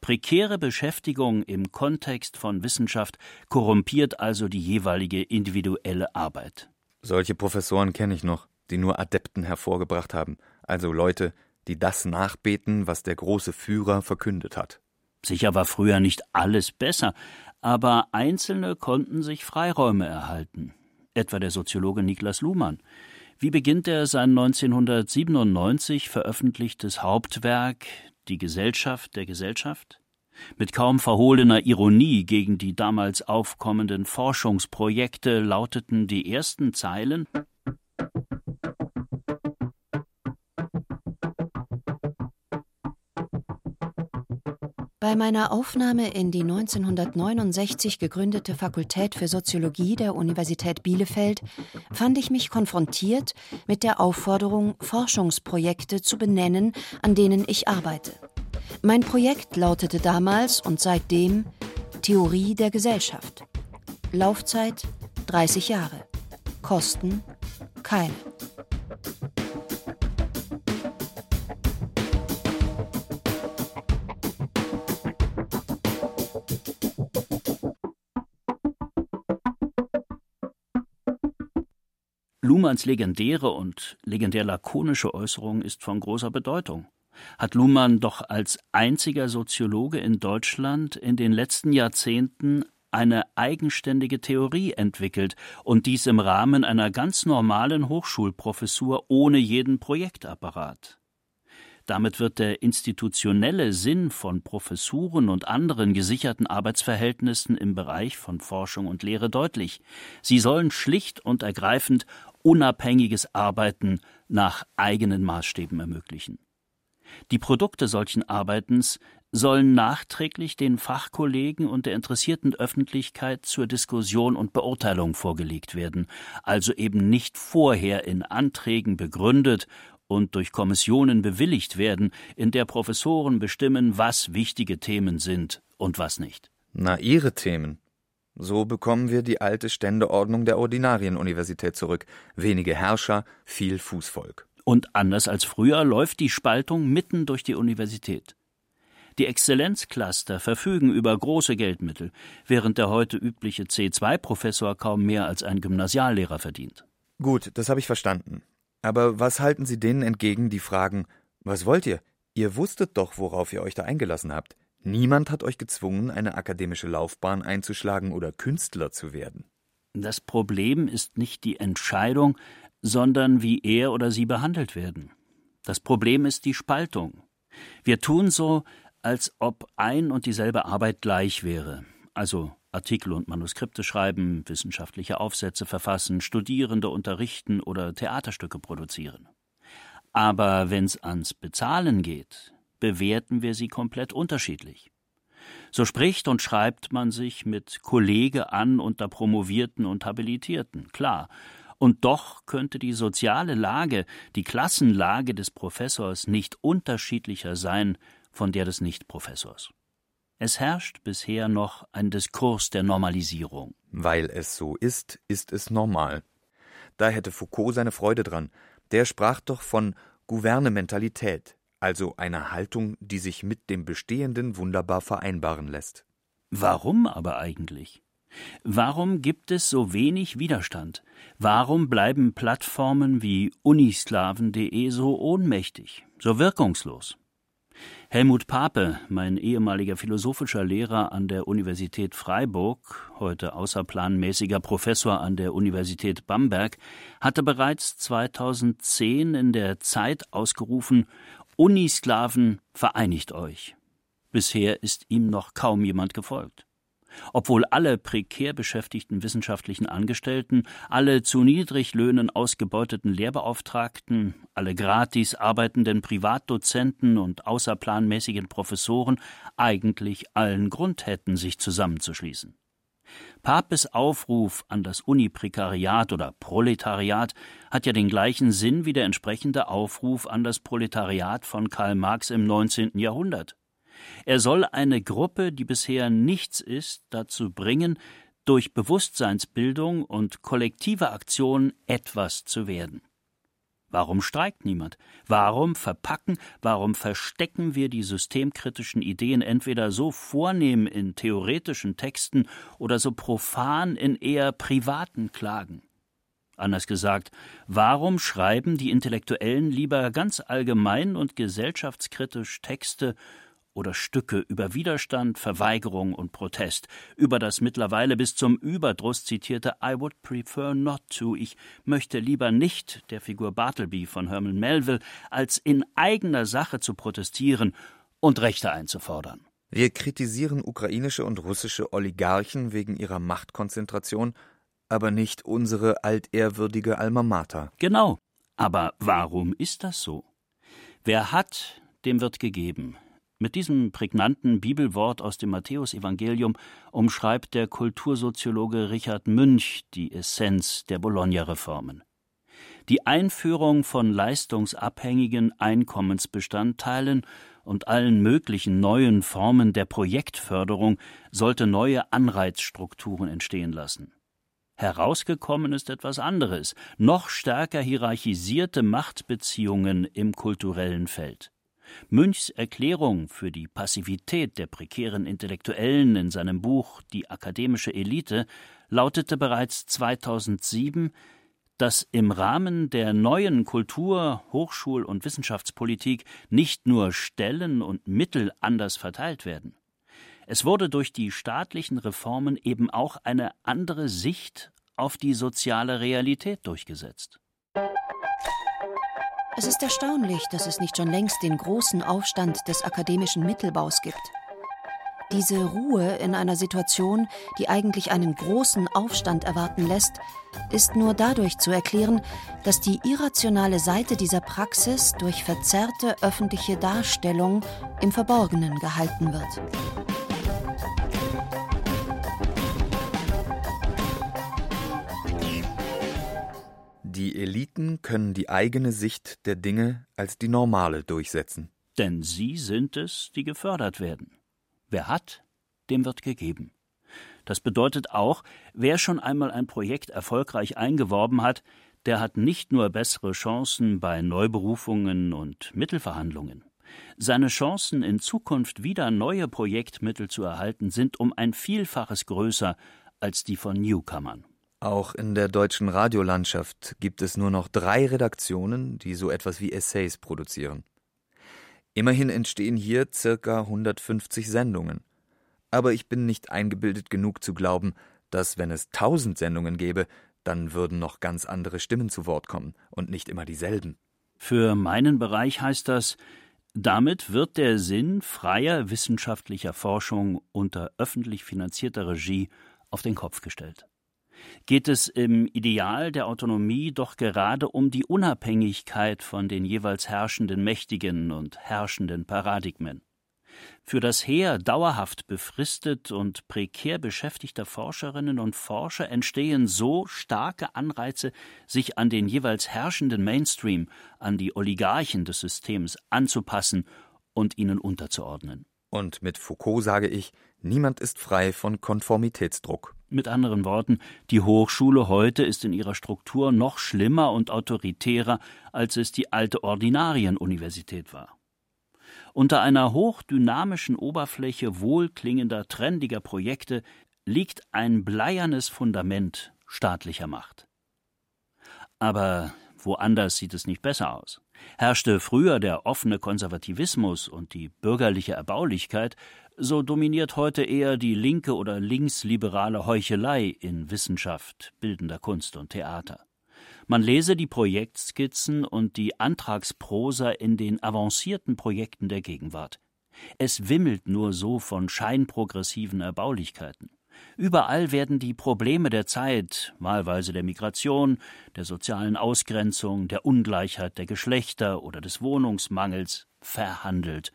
[SPEAKER 4] Prekäre Beschäftigung im Kontext von Wissenschaft korrumpiert also die jeweilige individuelle Arbeit.
[SPEAKER 5] Solche Professoren kenne ich noch, die nur Adepten hervorgebracht haben also Leute, die das nachbeten, was der große Führer verkündet hat.
[SPEAKER 4] Sicher war früher nicht alles besser, aber Einzelne konnten sich Freiräume erhalten, etwa der Soziologe Niklas Luhmann. Wie beginnt er sein 1997 veröffentlichtes Hauptwerk Die Gesellschaft der Gesellschaft? Mit kaum verhohlener Ironie gegen die damals aufkommenden Forschungsprojekte lauteten die ersten Zeilen
[SPEAKER 6] Bei meiner Aufnahme in die 1969 gegründete Fakultät für Soziologie der Universität Bielefeld fand ich mich konfrontiert mit der Aufforderung, Forschungsprojekte zu benennen, an denen ich arbeite. Mein Projekt lautete damals und seitdem Theorie der Gesellschaft. Laufzeit 30 Jahre. Kosten keine.
[SPEAKER 4] Luhmanns legendäre und legendär lakonische Äußerung ist von großer Bedeutung. Hat Luhmann doch als einziger Soziologe in Deutschland in den letzten Jahrzehnten eine eigenständige Theorie entwickelt und dies im Rahmen einer ganz normalen Hochschulprofessur ohne jeden Projektapparat. Damit wird der institutionelle Sinn von Professuren und anderen gesicherten Arbeitsverhältnissen im Bereich von Forschung und Lehre deutlich. Sie sollen schlicht und ergreifend unabhängiges Arbeiten nach eigenen Maßstäben ermöglichen. Die Produkte solchen Arbeitens sollen nachträglich den Fachkollegen und der interessierten Öffentlichkeit zur Diskussion und Beurteilung vorgelegt werden, also eben nicht vorher in Anträgen begründet und durch Kommissionen bewilligt werden, in der Professoren bestimmen, was wichtige Themen sind und was nicht.
[SPEAKER 5] Na, ihre Themen. So bekommen wir die alte Ständeordnung der Ordinarienuniversität zurück. Wenige Herrscher, viel Fußvolk.
[SPEAKER 4] Und anders als früher läuft die Spaltung mitten durch die Universität. Die Exzellenzcluster verfügen über große Geldmittel, während der heute übliche C2-Professor kaum mehr als ein Gymnasiallehrer verdient.
[SPEAKER 5] Gut, das habe ich verstanden. Aber was halten Sie denen entgegen, die fragen, was wollt ihr? Ihr wusstet doch, worauf ihr euch da eingelassen habt. Niemand hat euch gezwungen, eine akademische Laufbahn einzuschlagen oder Künstler zu werden.
[SPEAKER 4] Das Problem ist nicht die Entscheidung, sondern wie er oder sie behandelt werden. Das Problem ist die Spaltung. Wir tun so, als ob ein und dieselbe Arbeit gleich wäre, also Artikel und Manuskripte schreiben, wissenschaftliche Aufsätze verfassen, Studierende unterrichten oder Theaterstücke produzieren. Aber wenn's ans Bezahlen geht, bewerten wir sie komplett unterschiedlich. So spricht und schreibt man sich mit Kollege an unter Promovierten und Habilitierten, klar. Und doch könnte die soziale Lage, die Klassenlage des Professors nicht unterschiedlicher sein von der des Nichtprofessors. Es herrscht bisher noch ein Diskurs der Normalisierung.
[SPEAKER 5] Weil es so ist, ist es normal. Da hätte Foucault seine Freude dran. Der sprach doch von Gouvernementalität, also einer Haltung, die sich mit dem Bestehenden wunderbar vereinbaren lässt.
[SPEAKER 4] Warum aber eigentlich? Warum gibt es so wenig Widerstand? Warum bleiben Plattformen wie unisklaven.de so ohnmächtig, so wirkungslos? Helmut Pape, mein ehemaliger philosophischer Lehrer an der Universität Freiburg, heute außerplanmäßiger Professor an der Universität Bamberg, hatte bereits 2010 in der Zeit ausgerufen, Unisklaven, vereinigt euch. Bisher ist ihm noch kaum jemand gefolgt obwohl alle prekär beschäftigten wissenschaftlichen Angestellten, alle zu Niedriglöhnen ausgebeuteten Lehrbeauftragten, alle gratis arbeitenden Privatdozenten und außerplanmäßigen Professoren eigentlich allen Grund hätten, sich zusammenzuschließen. Papes Aufruf an das Uniprekariat oder Proletariat hat ja den gleichen Sinn wie der entsprechende Aufruf an das Proletariat von Karl Marx im 19. Jahrhundert. Er soll eine Gruppe, die bisher nichts ist, dazu bringen, durch Bewusstseinsbildung und kollektive Aktion etwas zu werden. Warum streikt niemand? Warum verpacken, warum verstecken wir die systemkritischen Ideen entweder so vornehm in theoretischen Texten oder so profan in eher privaten Klagen? Anders gesagt, warum schreiben die Intellektuellen lieber ganz allgemein und gesellschaftskritisch Texte oder Stücke über Widerstand, Verweigerung und Protest, über das mittlerweile bis zum Überdruss zitierte I would prefer not to, ich möchte lieber nicht der Figur Bartleby von Herman Melville, als in eigener Sache zu protestieren und Rechte einzufordern.
[SPEAKER 5] Wir kritisieren ukrainische und russische Oligarchen wegen ihrer Machtkonzentration, aber nicht unsere altehrwürdige Alma Mater.
[SPEAKER 4] Genau. Aber warum ist das so? Wer hat, dem wird gegeben. Mit diesem prägnanten Bibelwort aus dem Matthäusevangelium umschreibt der Kultursoziologe Richard Münch die Essenz der Bologna-Reformen. die Einführung von leistungsabhängigen Einkommensbestandteilen und allen möglichen neuen Formen der Projektförderung sollte neue Anreizstrukturen entstehen lassen. Herausgekommen ist etwas anderes, noch stärker hierarchisierte Machtbeziehungen im kulturellen Feld. Münchs Erklärung für die Passivität der prekären Intellektuellen in seinem Buch Die akademische Elite lautete bereits 2007, dass im Rahmen der neuen Kultur-, Hochschul- und Wissenschaftspolitik nicht nur Stellen und Mittel anders verteilt werden. Es wurde durch die staatlichen Reformen eben auch eine andere Sicht auf die soziale Realität durchgesetzt.
[SPEAKER 6] Es ist erstaunlich, dass es nicht schon längst den großen Aufstand des akademischen Mittelbaus gibt. Diese Ruhe in einer Situation, die eigentlich einen großen Aufstand erwarten lässt, ist nur dadurch zu erklären, dass die irrationale Seite dieser Praxis durch verzerrte öffentliche Darstellung im Verborgenen gehalten wird.
[SPEAKER 5] Die Eliten können die eigene Sicht der Dinge als die normale durchsetzen.
[SPEAKER 4] Denn sie sind es, die gefördert werden. Wer hat, dem wird gegeben. Das bedeutet auch, wer schon einmal ein Projekt erfolgreich eingeworben hat, der hat nicht nur bessere Chancen bei Neuberufungen und Mittelverhandlungen. Seine Chancen, in Zukunft wieder neue Projektmittel zu erhalten, sind um ein Vielfaches größer als die von Newcomern.
[SPEAKER 5] Auch in der deutschen Radiolandschaft gibt es nur noch drei Redaktionen, die so etwas wie Essays produzieren. Immerhin entstehen hier circa 150 Sendungen. Aber ich bin nicht eingebildet genug zu glauben, dass wenn es tausend Sendungen gäbe, dann würden noch ganz andere Stimmen zu Wort kommen und nicht immer dieselben.
[SPEAKER 4] Für meinen Bereich heißt das, damit wird der Sinn freier wissenschaftlicher Forschung unter öffentlich finanzierter Regie auf den Kopf gestellt geht es im Ideal der Autonomie doch gerade um die Unabhängigkeit von den jeweils herrschenden mächtigen und herrschenden Paradigmen. Für das Heer dauerhaft befristet und prekär beschäftigter Forscherinnen und Forscher entstehen so starke Anreize, sich an den jeweils herrschenden Mainstream, an die Oligarchen des Systems anzupassen und ihnen unterzuordnen.
[SPEAKER 5] Und mit Foucault sage ich, niemand ist frei von Konformitätsdruck.
[SPEAKER 4] Mit anderen Worten, die Hochschule heute ist in ihrer Struktur noch schlimmer und autoritärer, als es die alte Ordinarienuniversität war. Unter einer hochdynamischen Oberfläche wohlklingender, trendiger Projekte liegt ein bleiernes Fundament staatlicher Macht. Aber woanders sieht es nicht besser aus. Herrschte früher der offene Konservativismus und die bürgerliche Erbaulichkeit, so dominiert heute eher die linke oder linksliberale Heuchelei in Wissenschaft, bildender Kunst und Theater. Man lese die Projektskizzen und die Antragsprosa in den avancierten Projekten der Gegenwart. Es wimmelt nur so von scheinprogressiven Erbaulichkeiten. Überall werden die Probleme der Zeit, wahlweise der Migration, der sozialen Ausgrenzung, der Ungleichheit der Geschlechter oder des Wohnungsmangels, verhandelt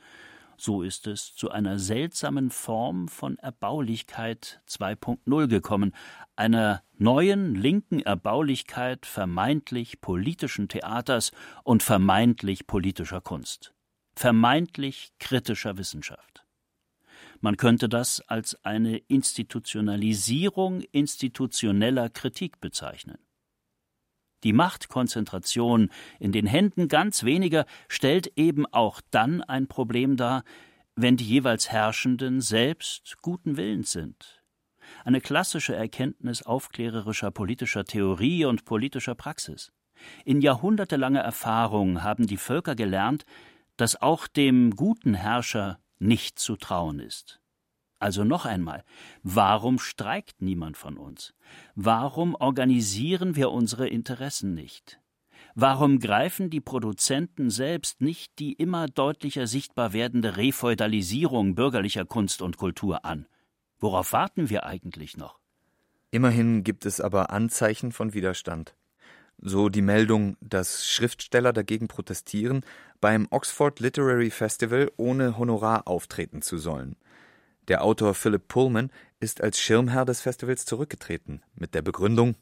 [SPEAKER 4] so ist es zu einer seltsamen Form von Erbaulichkeit 2.0 gekommen, einer neuen linken Erbaulichkeit vermeintlich politischen Theaters und vermeintlich politischer Kunst, vermeintlich kritischer Wissenschaft. Man könnte das als eine Institutionalisierung institutioneller Kritik bezeichnen. Die Machtkonzentration in den Händen ganz weniger stellt eben auch dann ein Problem dar, wenn die jeweils Herrschenden selbst guten Willens sind. Eine klassische Erkenntnis aufklärerischer politischer Theorie und politischer Praxis. In jahrhundertelanger Erfahrung haben die Völker gelernt, dass auch dem guten Herrscher nicht zu trauen ist. Also noch einmal, warum streikt niemand von uns? Warum organisieren wir unsere Interessen nicht? Warum greifen die Produzenten selbst nicht die immer deutlicher sichtbar werdende Refeudalisierung bürgerlicher Kunst und Kultur an? Worauf warten wir eigentlich noch?
[SPEAKER 5] Immerhin gibt es aber Anzeichen von Widerstand. So die Meldung, dass Schriftsteller dagegen protestieren, beim Oxford Literary Festival ohne Honorar auftreten zu sollen. Der Autor Philip Pullman ist als Schirmherr des Festivals zurückgetreten mit der Begründung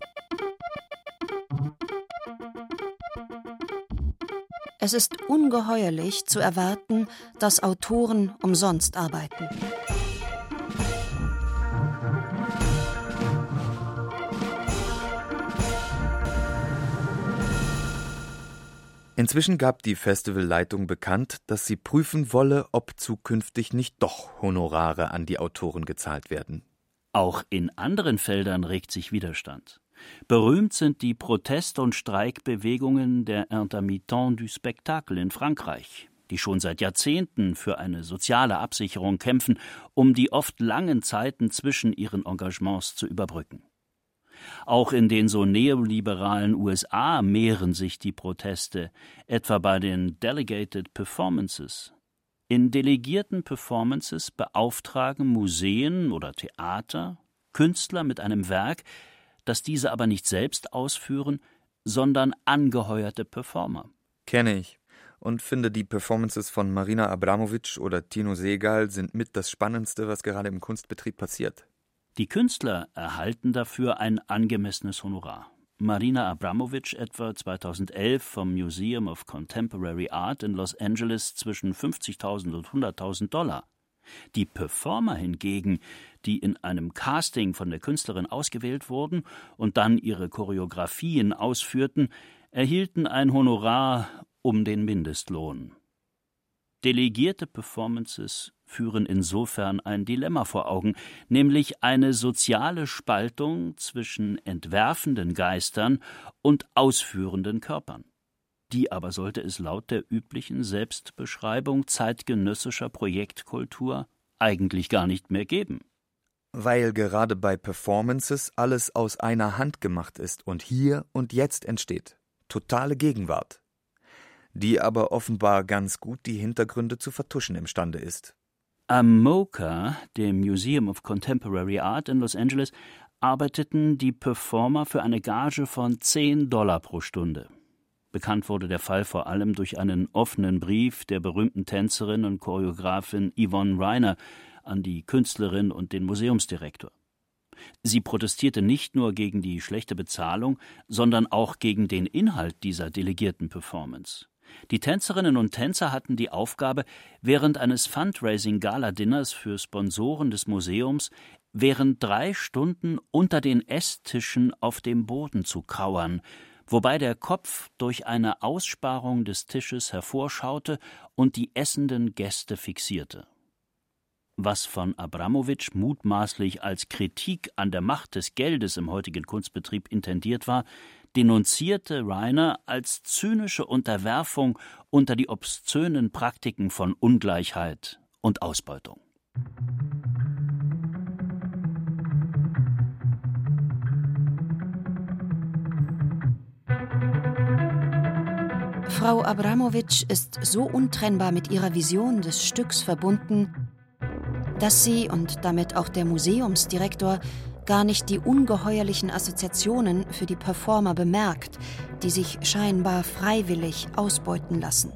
[SPEAKER 6] Es ist ungeheuerlich zu erwarten, dass Autoren umsonst arbeiten.
[SPEAKER 5] Inzwischen gab die Festivalleitung bekannt, dass sie prüfen wolle, ob zukünftig nicht doch Honorare an die Autoren gezahlt werden.
[SPEAKER 4] Auch in anderen Feldern regt sich Widerstand. Berühmt sind die Protest- und Streikbewegungen der Intermittent du Spectacle in Frankreich, die schon seit Jahrzehnten für eine soziale Absicherung kämpfen, um die oft langen Zeiten zwischen ihren Engagements zu überbrücken. Auch in den so neoliberalen USA mehren sich die Proteste, etwa bei den Delegated Performances. In delegierten Performances beauftragen Museen oder Theater Künstler mit einem Werk, das diese aber nicht selbst ausführen, sondern angeheuerte Performer.
[SPEAKER 5] Kenne ich und finde die Performances von Marina Abramovic oder Tino Segal sind mit das Spannendste, was gerade im Kunstbetrieb passiert.
[SPEAKER 4] Die Künstler erhalten dafür ein angemessenes Honorar. Marina Abramovic etwa 2011 vom Museum of Contemporary Art in Los Angeles zwischen 50.000 und 100.000 Dollar. Die Performer hingegen, die in einem Casting von der Künstlerin ausgewählt wurden und dann ihre Choreografien ausführten, erhielten ein Honorar um den Mindestlohn. Delegierte Performances führen insofern ein Dilemma vor Augen, nämlich eine soziale Spaltung zwischen entwerfenden Geistern und ausführenden Körpern. Die aber sollte es laut der üblichen Selbstbeschreibung zeitgenössischer Projektkultur eigentlich gar nicht mehr geben.
[SPEAKER 5] Weil gerade bei Performances alles aus einer Hand gemacht ist und hier und jetzt entsteht. Totale Gegenwart die aber offenbar ganz gut die Hintergründe zu vertuschen imstande ist.
[SPEAKER 4] Am MoCA, dem Museum of Contemporary Art in Los Angeles, arbeiteten die Performer für eine Gage von 10 Dollar pro Stunde. Bekannt wurde der Fall vor allem durch einen offenen Brief der berühmten Tänzerin und Choreografin Yvonne Reiner an die Künstlerin und den Museumsdirektor. Sie protestierte nicht nur gegen die schlechte Bezahlung, sondern auch gegen den Inhalt dieser delegierten Performance. Die Tänzerinnen und Tänzer hatten die Aufgabe, während eines Fundraising-Gala-Dinners für Sponsoren des Museums während drei Stunden unter den Esstischen auf dem Boden zu kauern, wobei der Kopf durch eine Aussparung des Tisches hervorschaute und die essenden Gäste fixierte. Was von Abramowitsch mutmaßlich als Kritik an der Macht des Geldes im heutigen Kunstbetrieb intendiert war, denunzierte Reiner als zynische Unterwerfung unter die obszönen Praktiken von Ungleichheit und Ausbeutung.
[SPEAKER 6] Frau Abramowitsch ist so untrennbar mit ihrer Vision des Stücks verbunden, dass sie und damit auch der Museumsdirektor gar nicht die ungeheuerlichen Assoziationen für die Performer bemerkt, die sich scheinbar freiwillig ausbeuten lassen.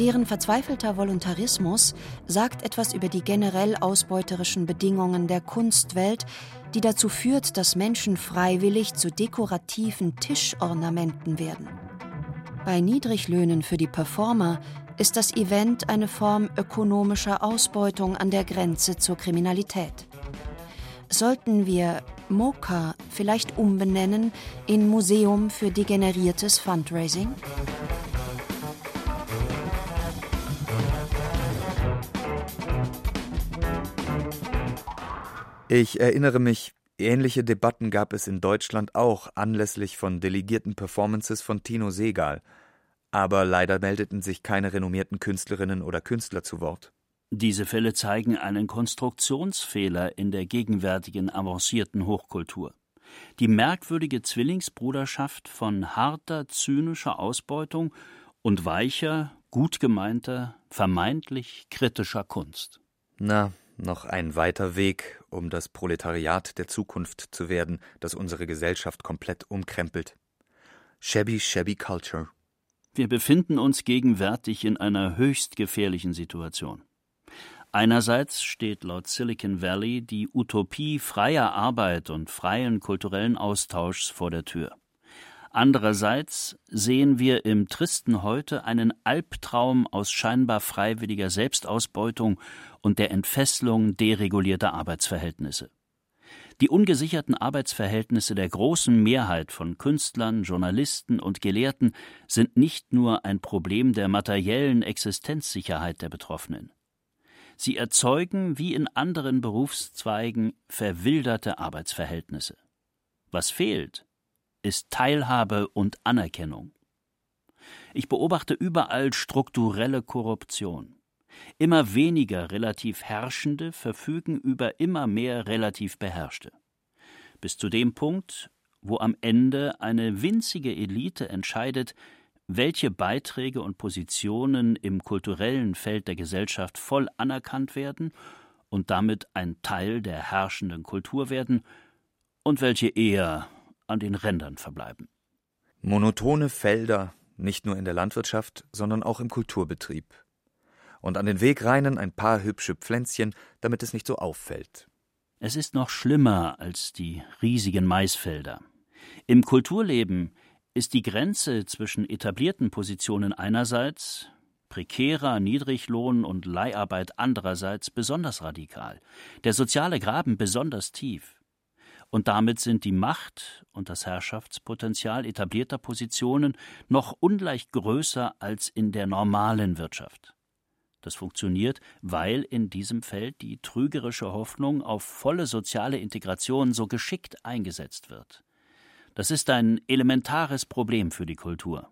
[SPEAKER 6] Deren verzweifelter Voluntarismus sagt etwas über die generell ausbeuterischen Bedingungen der Kunstwelt, die dazu führt, dass Menschen freiwillig zu dekorativen Tischornamenten werden. Bei Niedriglöhnen für die Performer ist das Event eine Form ökonomischer Ausbeutung an der Grenze zur Kriminalität. Sollten wir MOCA vielleicht umbenennen in Museum für degeneriertes Fundraising?
[SPEAKER 5] Ich erinnere mich, ähnliche Debatten gab es in Deutschland auch anlässlich von delegierten Performances von Tino Segal. Aber leider meldeten sich keine renommierten Künstlerinnen oder Künstler zu Wort.
[SPEAKER 4] Diese Fälle zeigen einen Konstruktionsfehler in der gegenwärtigen avancierten Hochkultur. Die merkwürdige Zwillingsbruderschaft von harter, zynischer Ausbeutung und weicher, gut gemeinter, vermeintlich kritischer Kunst.
[SPEAKER 5] Na, noch ein weiter Weg, um das Proletariat der Zukunft zu werden, das unsere Gesellschaft komplett umkrempelt. Shabby, shabby culture.
[SPEAKER 4] Wir befinden uns gegenwärtig in einer höchst gefährlichen Situation. Einerseits steht laut Silicon Valley die Utopie freier Arbeit und freien kulturellen Austauschs vor der Tür. Andererseits sehen wir im tristen Heute einen Albtraum aus scheinbar freiwilliger Selbstausbeutung und der Entfesselung deregulierter Arbeitsverhältnisse. Die ungesicherten Arbeitsverhältnisse der großen Mehrheit von Künstlern, Journalisten und Gelehrten sind nicht nur ein Problem der materiellen Existenzsicherheit der Betroffenen. Sie erzeugen, wie in anderen Berufszweigen, verwilderte Arbeitsverhältnisse. Was fehlt, ist Teilhabe und Anerkennung. Ich beobachte überall strukturelle Korruption. Immer weniger relativ Herrschende verfügen über immer mehr relativ Beherrschte. Bis zu dem Punkt, wo am Ende eine winzige Elite entscheidet, welche Beiträge und Positionen im kulturellen Feld der Gesellschaft voll anerkannt werden und damit ein Teil der herrschenden Kultur werden und welche eher an den Rändern verbleiben.
[SPEAKER 5] Monotone Felder, nicht nur in der Landwirtschaft, sondern auch im Kulturbetrieb. Und an den Wegreinen ein paar hübsche Pflänzchen, damit es nicht so auffällt.
[SPEAKER 4] Es ist noch schlimmer als die riesigen Maisfelder. Im Kulturleben ist die Grenze zwischen etablierten Positionen einerseits, prekärer Niedriglohn und Leiharbeit andererseits besonders radikal, der soziale Graben besonders tief. Und damit sind die Macht und das Herrschaftspotenzial etablierter Positionen noch ungleich größer als in der normalen Wirtschaft. Das funktioniert, weil in diesem Feld die trügerische Hoffnung auf volle soziale Integration so geschickt eingesetzt wird. Das ist ein elementares Problem für die Kultur.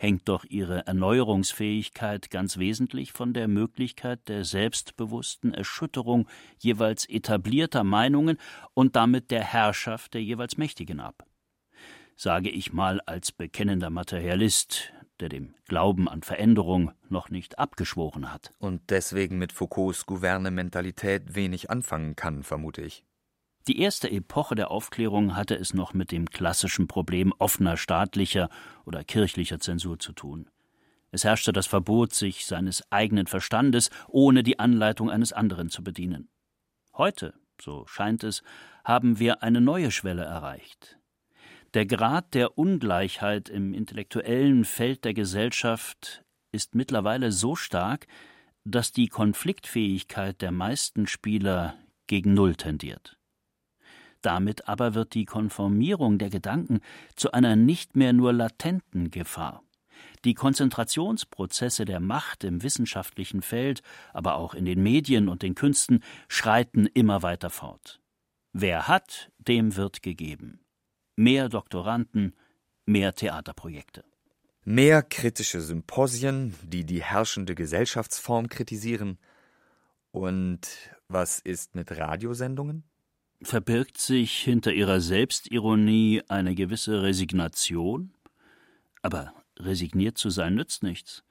[SPEAKER 4] Hängt doch ihre Erneuerungsfähigkeit ganz wesentlich von der Möglichkeit der selbstbewussten Erschütterung jeweils etablierter Meinungen und damit der Herrschaft der jeweils Mächtigen ab. Sage ich mal als bekennender Materialist, der dem Glauben an Veränderung noch nicht abgeschworen hat.
[SPEAKER 5] Und deswegen mit Foucaults Gouvernementalität wenig anfangen kann, vermute ich.
[SPEAKER 4] Die erste Epoche der Aufklärung hatte es noch mit dem klassischen Problem offener staatlicher oder kirchlicher Zensur zu tun. Es herrschte das Verbot, sich seines eigenen Verstandes ohne die Anleitung eines anderen zu bedienen. Heute, so scheint es, haben wir eine neue Schwelle erreicht. Der Grad der Ungleichheit im intellektuellen Feld der Gesellschaft ist mittlerweile so stark, dass die Konfliktfähigkeit der meisten Spieler gegen Null tendiert. Damit aber wird die Konformierung der Gedanken zu einer nicht mehr nur latenten Gefahr. Die Konzentrationsprozesse der Macht im wissenschaftlichen Feld, aber auch in den Medien und den Künsten schreiten immer weiter fort. Wer hat, dem wird gegeben. Mehr Doktoranden, mehr Theaterprojekte.
[SPEAKER 5] Mehr kritische Symposien, die die herrschende Gesellschaftsform kritisieren. Und was ist mit Radiosendungen?
[SPEAKER 4] Verbirgt sich hinter ihrer Selbstironie eine gewisse Resignation? Aber resigniert zu sein nützt nichts.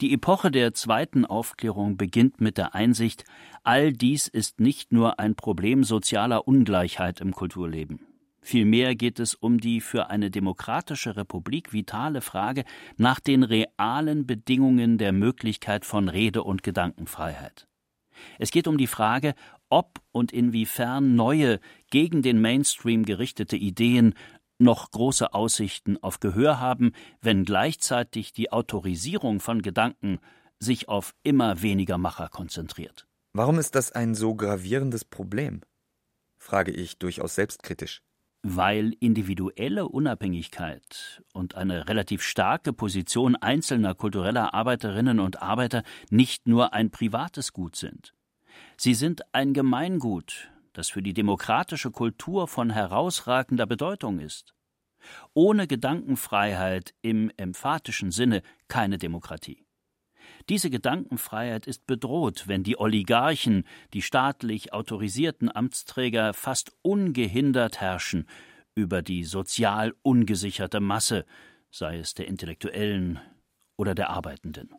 [SPEAKER 4] Die Epoche der zweiten Aufklärung beginnt mit der Einsicht, all dies ist nicht nur ein Problem sozialer Ungleichheit im Kulturleben. Vielmehr geht es um die für eine demokratische Republik vitale Frage nach den realen Bedingungen der Möglichkeit von Rede und Gedankenfreiheit. Es geht um die Frage, ob und inwiefern neue, gegen den Mainstream gerichtete Ideen noch große Aussichten auf Gehör haben, wenn gleichzeitig die Autorisierung von Gedanken sich auf immer weniger Macher konzentriert.
[SPEAKER 5] Warum ist das ein so gravierendes Problem? frage ich durchaus selbstkritisch.
[SPEAKER 4] Weil individuelle Unabhängigkeit und eine relativ starke Position einzelner kultureller Arbeiterinnen und Arbeiter nicht nur ein privates Gut sind. Sie sind ein Gemeingut, das für die demokratische Kultur von herausragender Bedeutung ist. Ohne Gedankenfreiheit im emphatischen Sinne keine Demokratie. Diese Gedankenfreiheit ist bedroht, wenn die Oligarchen, die staatlich autorisierten Amtsträger fast ungehindert herrschen über die sozial ungesicherte Masse, sei es der Intellektuellen oder der Arbeitenden.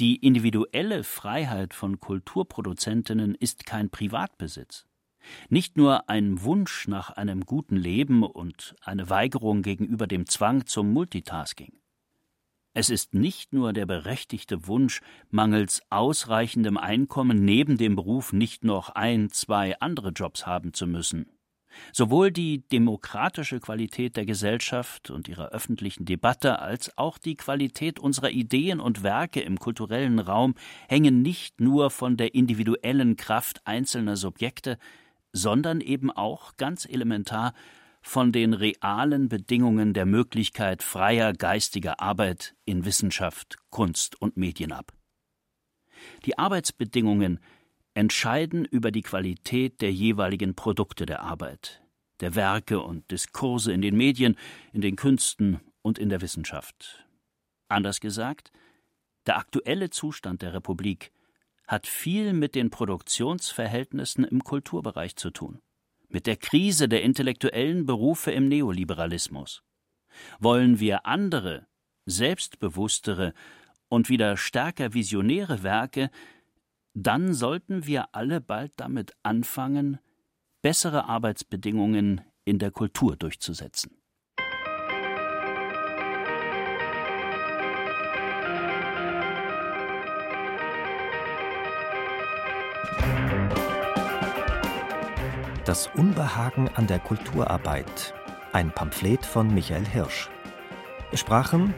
[SPEAKER 4] Die individuelle Freiheit von Kulturproduzentinnen ist kein Privatbesitz. Nicht nur ein Wunsch nach einem guten Leben und eine Weigerung gegenüber dem Zwang zum Multitasking. Es ist nicht nur der berechtigte Wunsch, mangels ausreichendem Einkommen neben dem Beruf nicht noch ein, zwei andere Jobs haben zu müssen. Sowohl die demokratische Qualität der Gesellschaft und ihrer öffentlichen Debatte als auch die Qualität unserer Ideen und Werke im kulturellen Raum hängen nicht nur von der individuellen Kraft einzelner Subjekte, sondern eben auch ganz elementar von den realen Bedingungen der Möglichkeit freier geistiger Arbeit in Wissenschaft, Kunst und Medien ab. Die Arbeitsbedingungen entscheiden über die Qualität der jeweiligen Produkte der Arbeit, der Werke und Diskurse in den Medien, in den Künsten und in der Wissenschaft. Anders gesagt, der aktuelle Zustand der Republik hat viel mit den Produktionsverhältnissen im Kulturbereich zu tun, mit der Krise der intellektuellen Berufe im Neoliberalismus. Wollen wir andere, selbstbewusstere und wieder stärker visionäre Werke, dann sollten wir alle bald damit anfangen, bessere Arbeitsbedingungen in der Kultur durchzusetzen.
[SPEAKER 7] Das Unbehagen an der Kulturarbeit. Ein Pamphlet von Michael Hirsch. Sprachen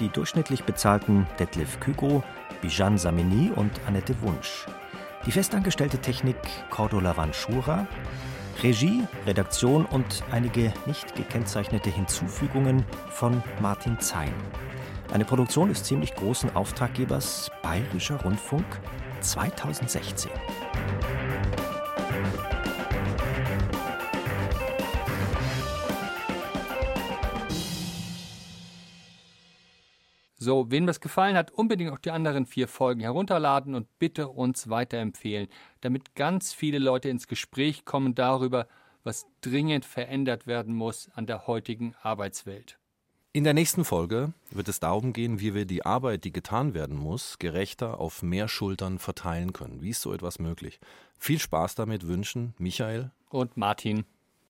[SPEAKER 7] die durchschnittlich bezahlten Detlef Kügo, Bijan Samini und Annette Wunsch. Die festangestellte Technik Cordula Vanschura, Regie, Redaktion und einige nicht gekennzeichnete Hinzufügungen von Martin Zein. Eine Produktion des ziemlich großen Auftraggebers Bayerischer Rundfunk 2016.
[SPEAKER 2] So, wem das gefallen hat, unbedingt auch die anderen vier Folgen herunterladen und bitte uns weiterempfehlen, damit ganz viele Leute ins Gespräch kommen darüber, was dringend verändert werden muss an der heutigen Arbeitswelt.
[SPEAKER 3] In der nächsten Folge wird es darum gehen, wie wir die Arbeit, die getan werden muss, gerechter auf mehr Schultern verteilen können. Wie ist so etwas möglich? Viel Spaß damit wünschen Michael
[SPEAKER 2] und Martin.